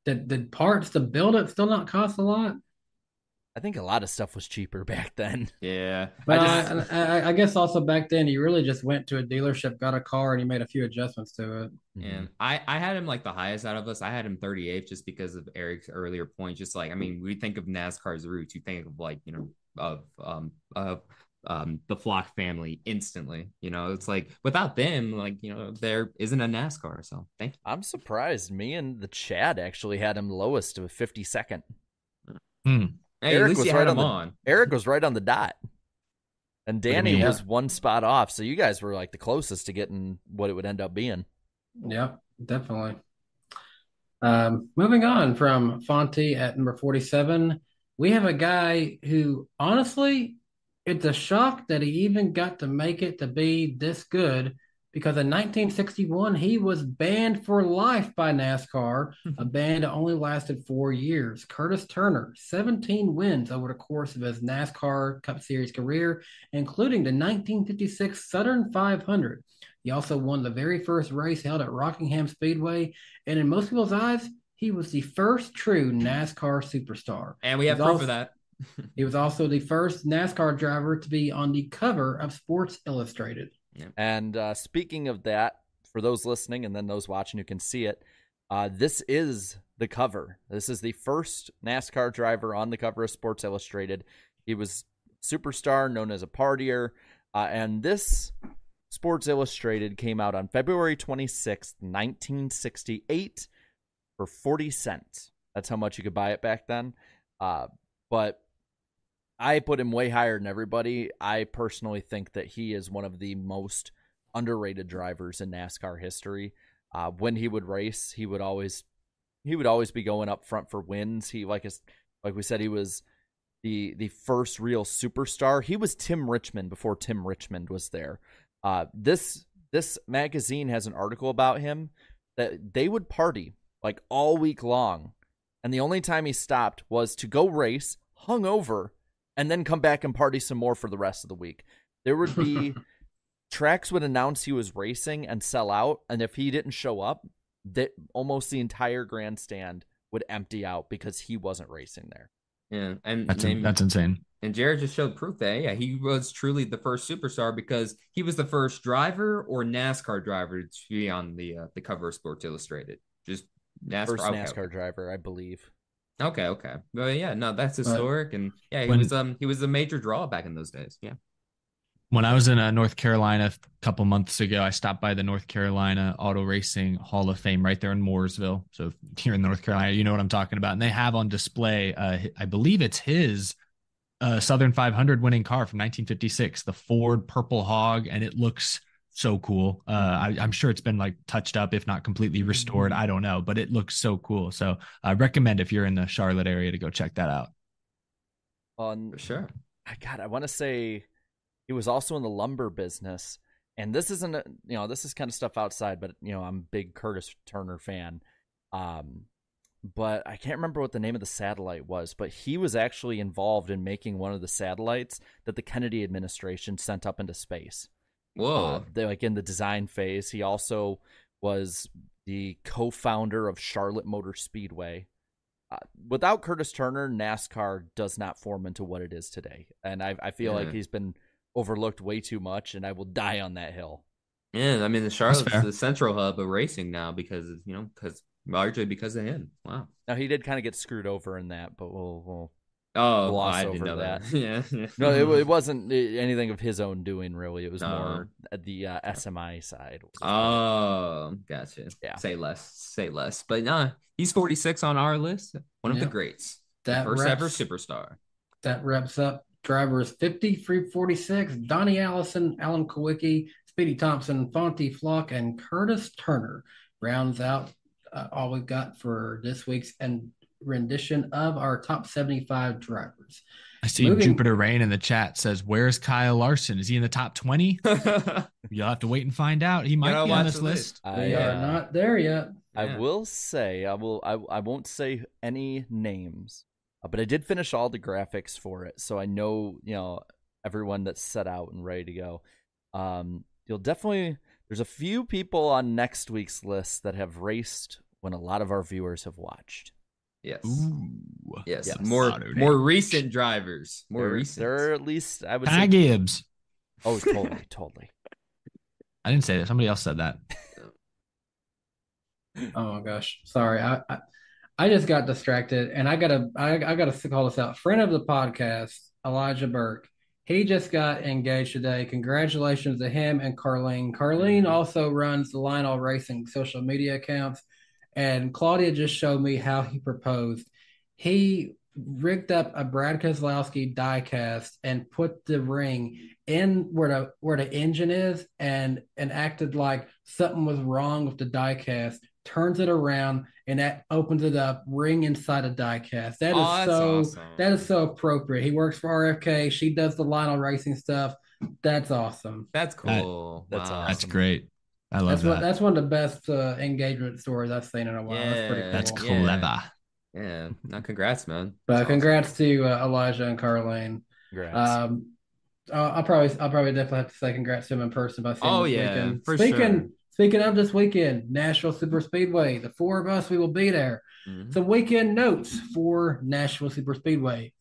Did did parts to build it still not cost a lot? I think a lot of stuff was cheaper *laughs* back then. Yeah. But I I, just, I, I guess also back then you really just went to a dealership, got a car, and you made a few adjustments to it. and I, I had him like the highest out of us. I had him 38th just because of Eric's earlier point. Just like I mean, we think of NASCAR's roots, you think of like you know of um of um the Flock family instantly. You know, it's like without them, like you know, there isn't a NASCAR. So thank you. I'm surprised. Me and the Chad actually had him lowest of 52nd. Hmm. Hey, at least you had him the, on. *laughs* Eric was right on the dot, and Danny mean? was one spot off. So you guys were like the closest to getting what it would end up being. Yep, definitely. Um, moving on from Fonty at number 47, we have a guy who honestly, it's a shock that he even got to make it to be this good because in 1961 he was banned for life by NASCAR, *laughs* a ban that only lasted four years. Curtis Turner, 17 wins over the course of his NASCAR Cup Series career, including the 1956 Southern 500. He also won the very first race held at Rockingham Speedway, and in most people's eyes, he was the first true NASCAR superstar. And we have proof also- of that. *laughs* He was also the first NASCAR driver to be on the cover of Sports Illustrated. And uh, speaking of that, for those listening and then those watching who can see it, uh, this is the cover. This is the first NASCAR driver on the cover of Sports Illustrated. He was superstar, known as a partier, uh, and this Sports Illustrated came out on February 26th, 1968, for 40 cents. That's how much you could buy it back then. Uh, but I put him way higher than everybody. I personally think that he is one of the most underrated drivers in NASCAR history. Uh, when he would race, he would always he would always be going up front for wins. He like like we said, he was the the first real superstar. He was Tim Richmond before Tim Richmond was there. Uh, this this magazine has an article about him that they would party like all week long, and the only time he stopped was to go race, hung over, and then come back and party some more for the rest of the week. There would be *laughs* tracks would announce he was racing and sell out, and if he didn't show up, that almost the entire grandstand would empty out because he wasn't racing there. Yeah, and That's and- that's insane. And Jared just showed proof that yeah, he was truly the first superstar because he was the first driver or NASCAR driver to be on the uh, the cover of Sports Illustrated. Just NASCAR. First okay, NASCAR driver, I believe. Okay, okay. Well, yeah, no, that's historic, and yeah, he When- was um he was a major draw back in those days. Yeah. When I was in uh, North Carolina a couple months ago, I stopped by the North Carolina Auto Racing Hall of Fame right there in Mooresville. So *laughs* here in North Carolina, you know what I'm talking about. And they have on display, uh, I believe it's his uh, Southern 500 winning car from 1956, the Ford Purple Hog, and it looks so cool. Uh, I, I'm sure it's been like touched up, if not completely restored. I don't know, but it looks so cool. So I recommend if you're in the Charlotte area to go check that out. On For sure. I God, I want to say he was also in the lumber business. And this isn't, a, you know, this is kind of stuff outside, but you know, I'm a big Curtis Turner fan. Um, but I can't remember what the name of the satellite was. But he was actually involved in making one of the satellites that the Kennedy administration sent up into space. Whoa. Uh, they like in the design phase. He also was the co-founder of Charlotte Motor Speedway. Uh, without Curtis Turner, NASCAR does not form into what it is today, and I, I feel like he's been overlooked way too much, and I will die on that hill. Yeah, I mean the Charlotte's fair. the central hub of racing now because you know because largely because of him. Wow. Now he did kind of get screwed over in that, but we'll we'll Oh, gloss I over didn't know that. that. *laughs* yeah, yeah. No, it, it *laughs* wasn't anything of his own doing. Really, it was No. more the uh, SMI side. Oh, gotcha. Yeah. Say less. Say less. But nah, he's 46 on our list. One of the greats. That First ever superstar. That wraps up drivers 50 through 46. Donnie Allison, Alan Kulwicki, Speedy Thompson, Fonty Flock, and Curtis Turner rounds out uh, all we've got for this week's and rendition of our top 75 drivers. I see Moving- Jupiter Rain in the chat says, "Where's Kyle Larson? Is he in the top 20? *laughs* You'll have to wait and find out. He might Gotta be on this the list. I, We are uh, not there yet. I Yeah. will say I will I, I won't say any names, uh, but I did finish all the graphics for it, so I know you know everyone that's set out and ready to go. Um, you'll definitely there's a few people on next week's list that have raced when a lot of our viewers have watched. Yes. Ooh. Yes. Yes. More Auto more damage. recent drivers. More There, recent. there are at least I would Ty say. Gibbs. Oh, totally, *laughs* totally. I didn't say that. Somebody else said that. *laughs* Oh my gosh, sorry. I, I I just got distracted, and I gotta I, I gotta call this out. Friend of the podcast, Elijah Burke. He just got engaged today. Congratulations to him and Carlene. Carlene mm-hmm. also runs the Lionel Racing social media accounts, and Claudia just showed me how he proposed. He rigged up a Brad Keselowski diecast and put the ring in where the where the engine is, and and acted like something was wrong with the diecast turns it around and that opens it up, ring inside a diecast. That is Oh, that's so awesome. that is so appropriate. He works for RFK. She does the Lionel Racing stuff. That's awesome. That's That- cool. that's Wow. That's great. I love That's that. what that's one of the best uh, engagement stories I've seen in a while. That's pretty Yeah, cool. That's clever. Yeah. No, congrats, man. But That's awesome. congrats to uh, Elijah and Carlene. Congrats. Um, I'll, I'll probably I'll probably definitely have to say congrats to him in person by seeing Oh, this yeah, weekend. for speaking sure. speaking of this weekend, Nashville Super Speedway. The four of us we will be there. Mhm. Some weekend notes for Nashville Super Speedway.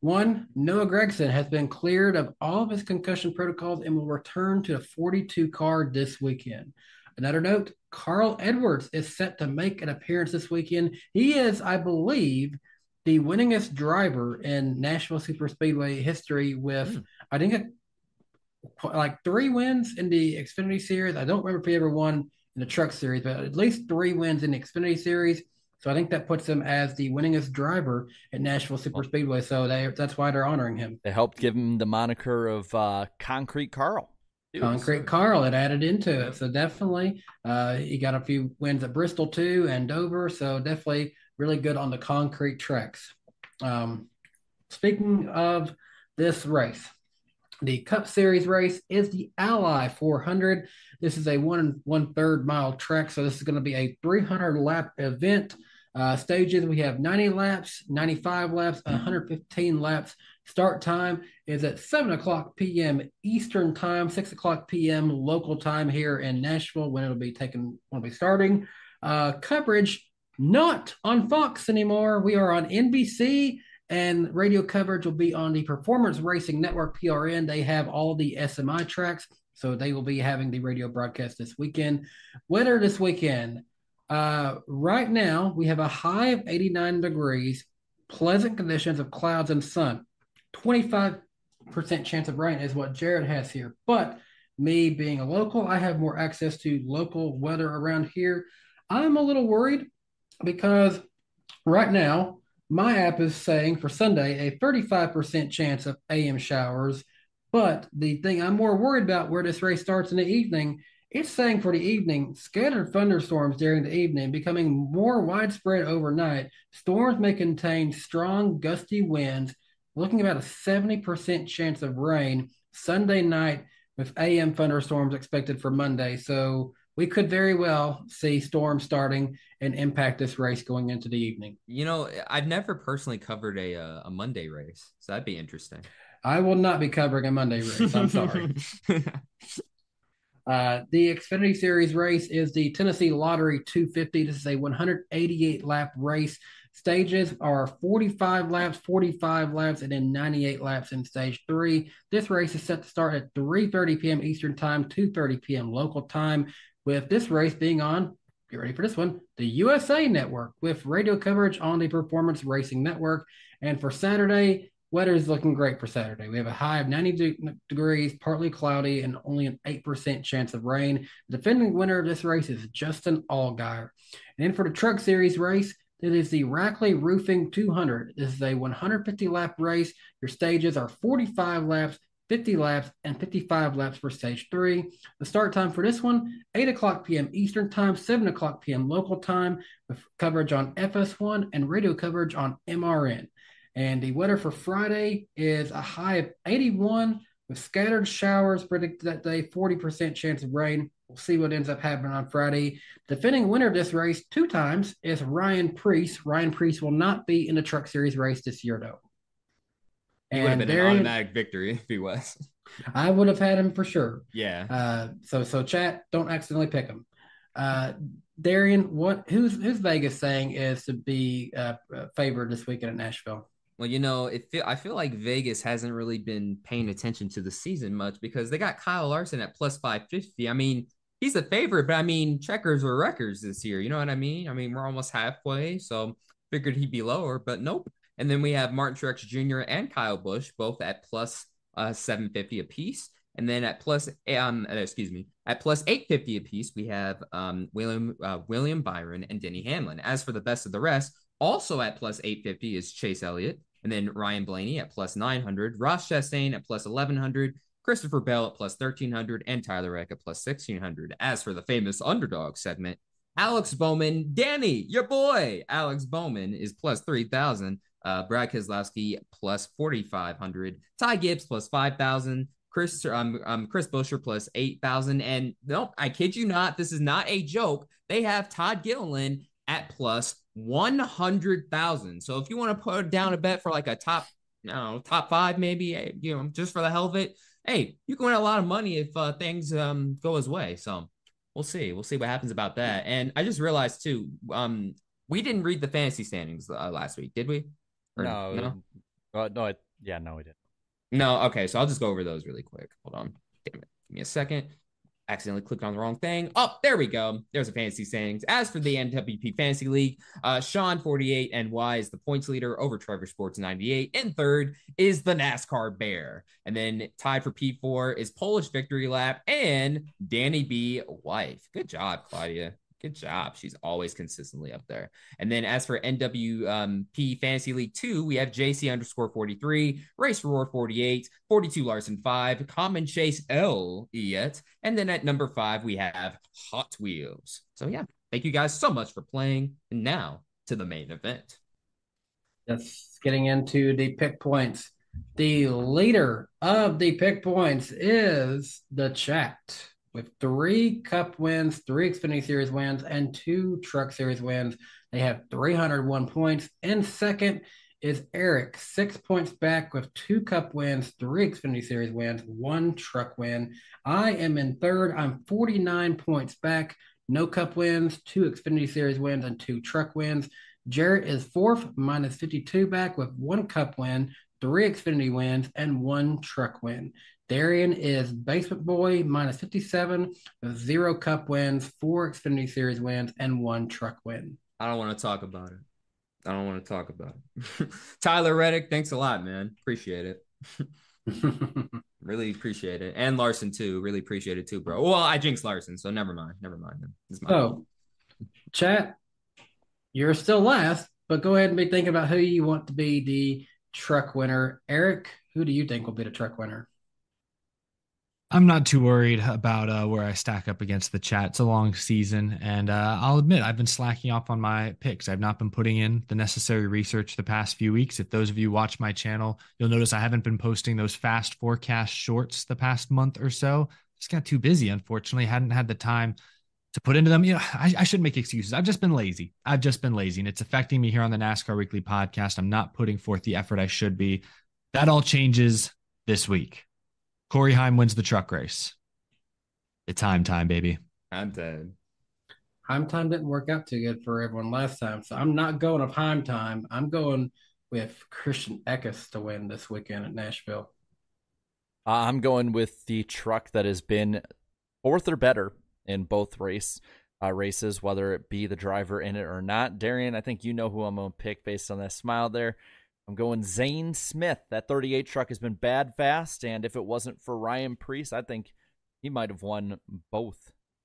One, Noah Gragson has been cleared of all of his concussion protocols and will return to the 42 car this weekend. Another note, Carl Edwards is set to make an appearance this weekend. He is, I believe, the winningest driver in Nashville Super Speedway history with, Hmm. I think, a, like three wins in the Xfinity Series. I don't remember if he ever won in the Truck Series, but at least three wins in the Xfinity Series. So I think that puts him as the winningest driver at Nashville Super Speedway. So they, that's why they're honoring him. they helped give him the moniker of uh, Concrete Carl. too, Concrete so- Carl had added into it. So definitely, uh, he got a few wins at Bristol too and Dover. So definitely really good on the concrete tracks. Um, speaking of this race, the Cup Series race is the Ally 400. This is a one and one third mile track, so this is going to be a 300 lap event. Uh, stages we have 90 laps, 95 laps, 115 laps. Start time is at 7 o'clock p.m. Eastern time, 6 o'clock p.m. local time here in Nashville when it'll be taken when we starting. Uh, coverage not on Fox anymore. We are on NBC and radio coverage will be on the Performance Racing Network PRN. They have all the SMI tracks, so they will be having the radio broadcast this weekend. Weather this weekend. Uh, right now, we have a high of 89 degrees, pleasant conditions of clouds and sun. 25% chance of rain is what Jared has here. But me being a local, I have more access to local weather around here. I'm a little worried because right now, my app is saying for Sunday a 35% chance of AM showers. But the thing I'm more worried about where this race starts in the evening, it's saying for the evening, scattered thunderstorms during the evening, becoming more widespread overnight. Storms may contain strong, gusty winds, looking about a 70% chance of rain Sunday night with AM thunderstorms expected for Monday. So we could very well see storms starting and impact this race going into the evening. You know, I've never personally covered a uh, a Monday race, so that'd be interesting. I will not be covering a Monday race. I'm sorry. *laughs* Uh, the Xfinity Series race is the Tennessee Lottery 250. This is a 188 lap race. Stages are 45 laps, 45 laps, and then 98 laps in stage three. This race is set to start at 3:30 p.m. Eastern Time, 2:30 p.m. local time. With this race being on get ready for this one, the USA Network with radio coverage on the Performance Racing Network. And for Saturday, weather is looking great for Saturday. We have a high of 90 de- degrees, partly cloudy, and only an 8% chance of rain. The defending winner of this race is Justin Allgaier. And then for the Truck Series race, it is the Rackley Roofing 200. This is a 150 lap race. Your stages are 45 laps, 50 laps, and 55 laps for stage three. The start time for this one, 8 o'clock p.m. Eastern Time, 7 o'clock p.m. local time, with coverage on FS1 and radio coverage on MRN. And the weather for Friday is a high of 81 with scattered showers predicted that day, 40% chance of rain. We'll see what ends up happening on Friday. Defending winner of this race two times is Ryan Preece. Ryan Preece will not be in the Truck Series race this year, though. He would have been an automatic victory if he was. I would have had him for sure. Yeah. Uh, so so chat, don't accidentally pick him. Uh, Darian, what who's who's Vegas saying is to be uh, favored this weekend at Nashville? Well, you know, it feel, I feel like Vegas hasn't really been paying attention to the season much because they got Kyle Larson at plus 550. I mean, he's a favorite, but I mean, checkers were records this year. You know what I mean? I mean, we're almost halfway, so figured he'd be lower, but nope. And then we have Martin Truex Jr. and Kyle Busch both at plus, uh, 750 apiece. And then at plus, um, uh, excuse me, at plus 850 apiece, we have um, William uh, William Byron and Denny Hamlin. As for the best of the rest, also at plus 850 is Chase Elliott, and then Ryan Blaney at plus 900, Ross Chastain at plus 1100, Christopher Bell at plus 1300, and Tyler Reddick at plus 1600. As for the famous underdog segment, Alex Bowman, Danny, your boy, Alex Bowman is plus 3000. Uh, Brad Keselowski plus 4,500. Ty Gibbs plus 5,000. Chris um, um Chris Buescher plus 8,000. And nope, I kid you not, this is not a joke. They have Todd Gilliland at plus 100,000. So if you want to put down a bet for like a top, don't know, top five, maybe, eh, you know, just for the hell of it, hey, you can win a lot of money if uh, things um, go his way. So we'll see. We'll see what happens about that. And I just realized too, um, we didn't read the fantasy standings uh, last week, did we? Or, no, no, uh, no, yeah, no, we didn't. No, okay, so I'll just go over those really quick. Hold on, damn it, give me a second accidentally clicked on the wrong thing. Oh, there we go. There's a fantasy sayings. As for the NWP Fantasy League, uh, Sean 48 and Y is the points leader over Trevor Sports 98. And third is the NASCAR Bear. And then tied for P4 is Polish Victory Lap and Danny B. Wife. Good job, Claudia. Good job. She's always consistently up there. And then as for NWP Fantasy League 2, we have JC underscore 43, Race Roar 48, 42 Larson 5, Common Chase L yet. And then at number five, we have Hot Wheels. So yeah, thank you guys so much for playing. And now to the main event. That's getting into the pick points. The leader of the pick points is the chat with three Cup wins, three Xfinity Series wins, and two Truck Series wins. They have 301 points. In second is Eric, six points back with two Cup wins, three Xfinity Series wins, one Truck win. I am in third. I'm 49 points back, no Cup wins, two Xfinity Series wins, and two Truck wins. Jarrett is fourth, minus 52 back with one Cup win, three Xfinity wins, and one Truck win. Darian is Basement Boy minus 57, zero cup wins, four Xfinity Series wins, and one truck win. I don't want to talk about it. I don't want to talk about it. *laughs* Tyler Reddick, thanks a lot, man. Appreciate it. *laughs* really appreciate it. And Larson too. Really appreciate it too, bro. Well, I jinx Larson, so never mind. Never mind. This so, chat, you're still last, but go ahead and be thinking about who you want to be the truck winner. Eric, who do you think will be the truck winner? I'm not too worried about uh, where I stack up against the chat. It's a long season, and uh, I'll admit I've been slacking off on my picks. I've not been putting in the necessary research the past few weeks. If those of you watch my channel, you'll notice I haven't been posting those fast forecast shorts the past month or so. Just got too busy, unfortunately. Hadn't had the time to put into them. You know, I, I shouldn't make excuses. I've just been lazy. I've just been lazy, and it's affecting me here on the NASCAR Weekly podcast. I'm not putting forth the effort I should be. That all changes this week. Corey Heim wins the truck race. It's Heim time, baby. I'm dead. Heim time didn't work out too good for everyone last time, so I'm not going with Heim time. I'm going with Christian Eckes to win this weekend at Nashville. I'm going with the truck that has been fourth or better in both race. uh, races, whether it be the driver in it or not. Darian, I think you know who I'm going to pick based on that smile there. I'm going Zane Smith. That 38 truck has been bad fast, and if it wasn't for Ryan Preece, I think he might have won both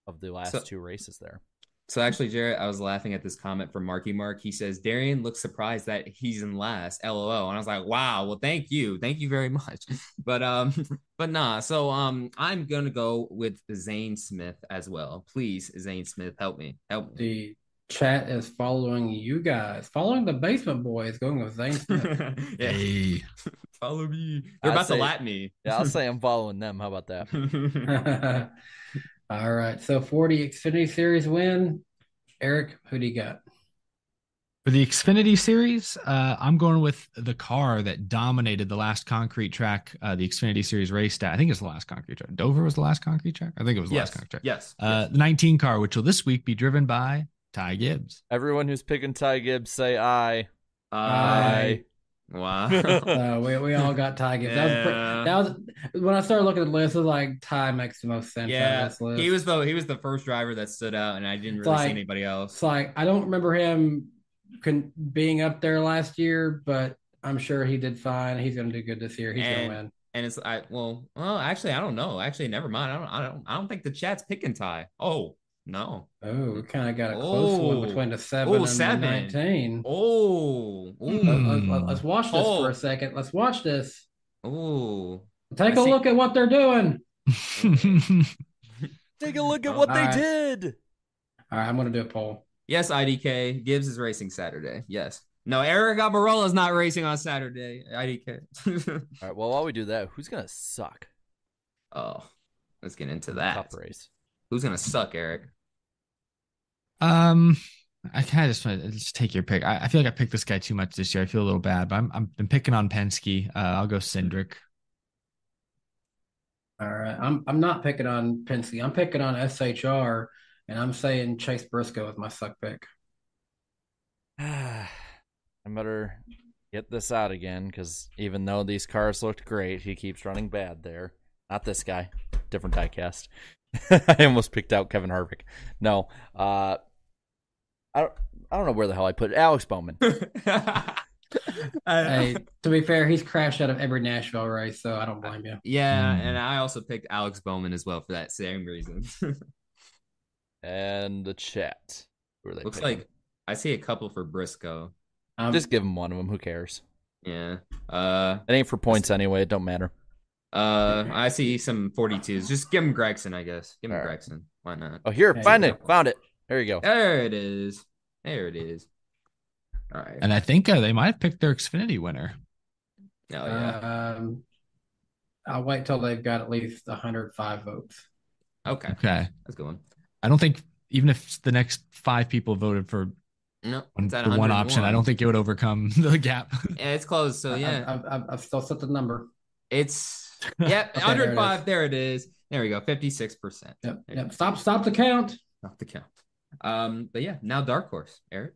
of the last So- two races there. So actually, Jarrett, I was laughing at this comment from Marky Mark. He says Darian looks surprised that he's in last. LOL. And I was like, wow. Well, thank you, thank you very much. *laughs* But um, *laughs* but nah. So um, I'm gonna go with Zane Smith as well. Please, Zane Smith, help me, help me. The chat is following you guys, following the basement boys, going with Zane Smith. yeah. Hey. *laughs* Follow me. They're I'd about say- to lap me. Yeah, I'll say I'm *laughs* following them. How about that? *laughs* All right. So 40 Xfinity Series win. Eric, who do you got? For the Xfinity series, uh, I'm going with the car that dominated the last concrete track uh, the Xfinity series raced at. I think it's the last concrete track. Dover was the last concrete track. I think it was the yes, last concrete track. yes. Uh, the 19 car, which will this week be driven by Ty Gibbs. Everyone who's picking Ty Gibbs, say aye. Aye. Wow. *laughs* Uh, *laughs* we, we all got Ty Gibbs. That, was pre- Yeah. that was when I started looking at the list. I was like, Ty makes the most sense. yeah, this list. he was the he was the first driver that stood out, and I didn't It's really like- see anybody else. It's like I don't remember him con- being up there last year, but I'm sure he did fine. He's going to do good this year. He's gonna win. and it's I well, well, actually, I don't know. Actually, never mind. I don't, I don't, I don't think the chat's picking Ty. Oh no. Oh, we kind of got a close one Oh. between the seven Oh, and seven. the nineteen. Oh, Let- let- let- Mm. Let's watch this Oh. for a second. Let's watch this. oh. Take I a see- look at what they're doing. *laughs* Take a look at what they Alright. did. All right, I'm going to do a poll. Yes, IDK Gibbs is racing Saturday. Yes. No, Aric Almirola is not racing on Saturday. IDK. *laughs* All right. Well, while we do that, who's gonna suck? oh, let's get into that. Cup race. Who's gonna suck, Eric? Um, I kind of just want to just take your pick. I, I feel like I picked this guy too much this year. I feel a little bad, but I'm I'm been picking on Penske. Uh, I'll go Cindric. All right, I'm I'm not picking on Penske. I'm picking on SHR, and I'm saying Chase Briscoe is my suck pick. *sighs* I better get this out again because even though these cars looked great, he keeps running bad there. Not this guy, different diecast. *laughs* I almost picked out Kevin Harvick. No, uh, I don't. I don't know where the hell I put it. Alex Bowman. *laughs* Hey, to be fair, he's crashed out of every Nashville race, so I don't blame you. Yeah, Hmm. and I also picked Alex Bowman as well for that same reason. *laughs* and the chat. Who are they Looks picking? like I see a couple for Briscoe. Um, just give him one of them. Who cares? Yeah. Uh It ain't for points anyway. It don't matter. Uh I see some 42s. Just give him Gragson, I guess. Give him All right. Gragson. Why not? Oh, here, There find it. Found it. There you go. There it is. There it is. All right. And I think uh, they might have picked their Xfinity winner. Oh yeah. Um, I'll wait till they've got at least 105 votes. Okay. Okay. That's a good one. I don't think even if the next five people voted for No, one, the one option, I don't think it would overcome *laughs* the gap. Yeah, it's close. So yeah, I've, I've, I've still set the number. it's *laughs* yeah, Okay, there it 105. There it is. There we go. 56 percent. Yep, yep. Stop, stop the count. Stop the count. Um, but yeah, now dark horse, Eric.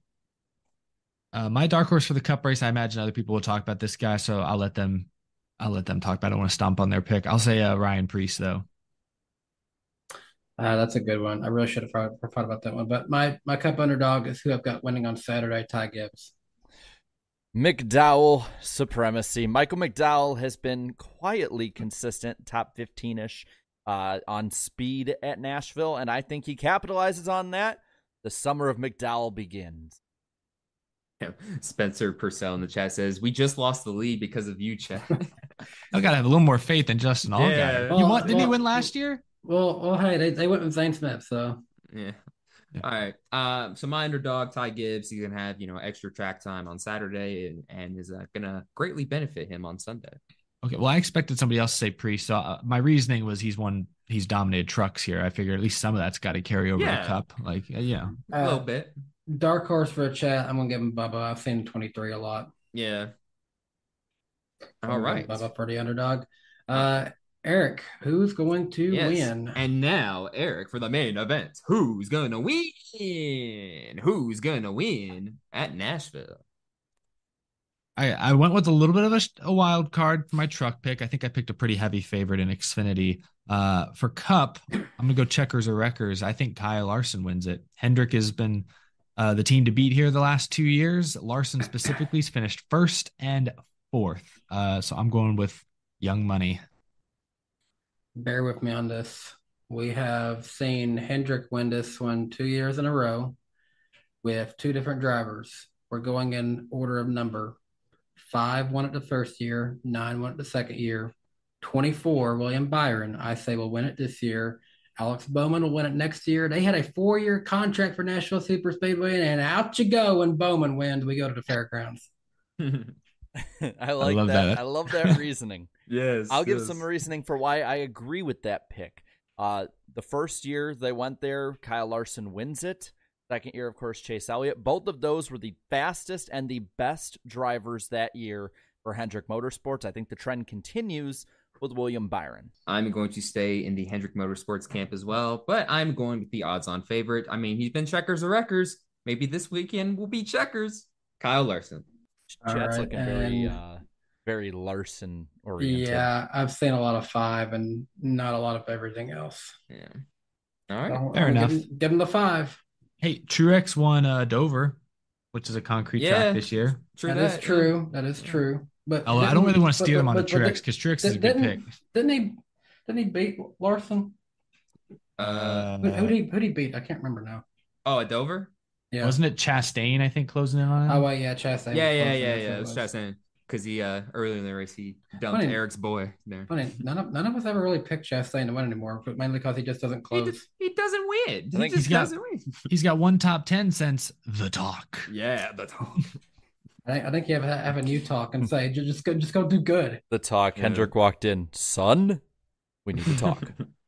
Uh, my dark horse for the Cup race, I imagine other people will talk about this guy, so I'll let them. I'll let them talk about. it. I don't want to stomp on their pick. I'll say uh, Ryan Preece though. Uh, that's a good one. I really should have thought, thought about that one. But my my cup underdog is who I've got winning on Saturday. Ty Gibbs. McDowell supremacy. Michael McDowell has been quietly consistent, top 15 ish uh, on speed at Nashville, and I think he capitalizes on that. The summer of McDowell begins. Yeah. Spencer Purcell in the chat says we just lost the lead because of you, Chad. *laughs* I gotta have a little more faith in Justin Allgaier. Yeah. You Well, want? Didn't he win last year? Well, well, hey, they, they went with Zane Smith, so Yeah. Yeah. All right. Um, so my underdog, Ty Gibbs, he's gonna have you know extra track time on Saturday, and, and is uh, gonna greatly benefit him on Sunday. Okay. Well, I expected somebody else to say Preece. So uh, my reasoning was he's won. He's dominated trucks here. I figure at least some of that's got to carry over Yeah. the Cup. Like uh, you know. a little uh, bit. dark horse for a chat. I'm gonna give him Bubba. I've seen 23 a lot. Yeah. I'm right. Bubba for the underdog. Uh, Eric, who's going to Yes. win? And now, Eric, for the main event, who's gonna win? Who's gonna win at Nashville? I, I went with a little bit of a, a, wild card for my truck pick. I think I picked a pretty heavy favorite in Xfinity. Uh, for Cup, I'm gonna go checkers or wreckers. I think Kyle Larson wins it. Hendrick has been uh, the team to beat here the last two years. Larson specifically has finished first and fourth. Uh, so I'm going with Young Money. Bear with me on this. We have seen Hendrick win this one two years in a row with two different drivers. We're going in order of number. Five won it the first year, nine won it the second year. 24, William Byron, I say will win it this year. Alex Bowman will win it next year. They had a four year contract for Nashville Super Speedway, and out you go when Bowman wins. We go to the fairgrounds. *laughs* *laughs* I like I that. that. I love that *laughs* reasoning. yes. I'll give yes. some reasoning for why I agree with that pick. Uh, the first year they went there, Kyle Larson wins it. Second year, of course, Chase Elliott. Both of those were the fastest and the best drivers that year for Hendrick Motorsports. I think the trend continues with William Byron. I'm going to stay in the Hendrick Motorsports camp as well, but I'm going with the odds on favorite. I mean, he's been checkers or wreckers. Maybe this weekend will be checkers. Kyle Larson. Chat's right, looking very uh, very Larson oriented. Yeah, I've seen a lot of five and not a lot of everything else. Yeah. All right. So Fair enough. Give him, give him, the five. Hey, Truex won uh, Dover, which is a concrete yeah, track this year. True that, that is true. That is true. But oh, I don't really want to steal him on the Truex because Truex is a good pick. Didn't he? Didn't he beat Larson? Uh, who, who did he? Who did he beat? I can't remember now. Oh, at Dover. Yeah. Wasn't it Chastain? I think closing in on it. Oh, well, yeah, Chastain. Yeah, yeah, yeah, yeah. It was Chastain because he uh earlier in the race he dumped funny, Eric's boy there. Funny, none of none of us ever really picked Chastain to win anymore, but mainly because he just doesn't close. He, just, he doesn't win. He just doesn't got, win. He's got one top ten since the talk. Yeah, the talk. *laughs* I, I think you have have a new talk and say just go just go do good. The talk. Yeah. Hendrick walked in. Son, we need to talk. *laughs*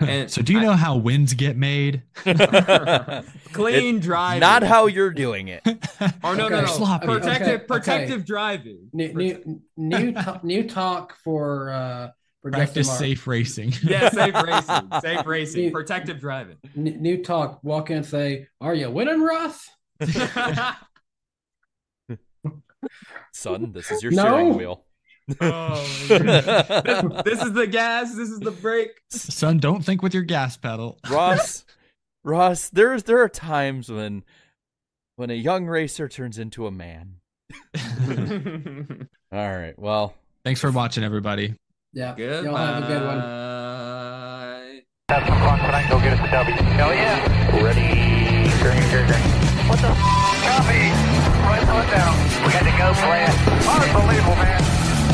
And so, do you I, know how wins get made? *laughs* Clean driving, not how you're doing it. *laughs* or no, okay. no, no, Sloppy. protective, okay. protective okay. driving. New, new, new, *laughs* new talk for uh, for practice safe racing. yeah, safe racing, safe racing, new, protective driving. New talk. Walk in and say, "Are you winning, Ross?" Son, this is your no. steering wheel. Oh, this, this, is the gas. This is the brake. Son, don't think with your gas pedal. Ross, *laughs* Ross, there's there are times when when a young racer turns into a man. *laughs* All right. Well, thanks for watching, everybody. Yeah. Good. Y'all have a good one. Have some fun tonight. Go get us a W. Hell yeah. Ready. Green, green, green. What the f- copy? Right foot down. We got to go plan. Unbelievable, man.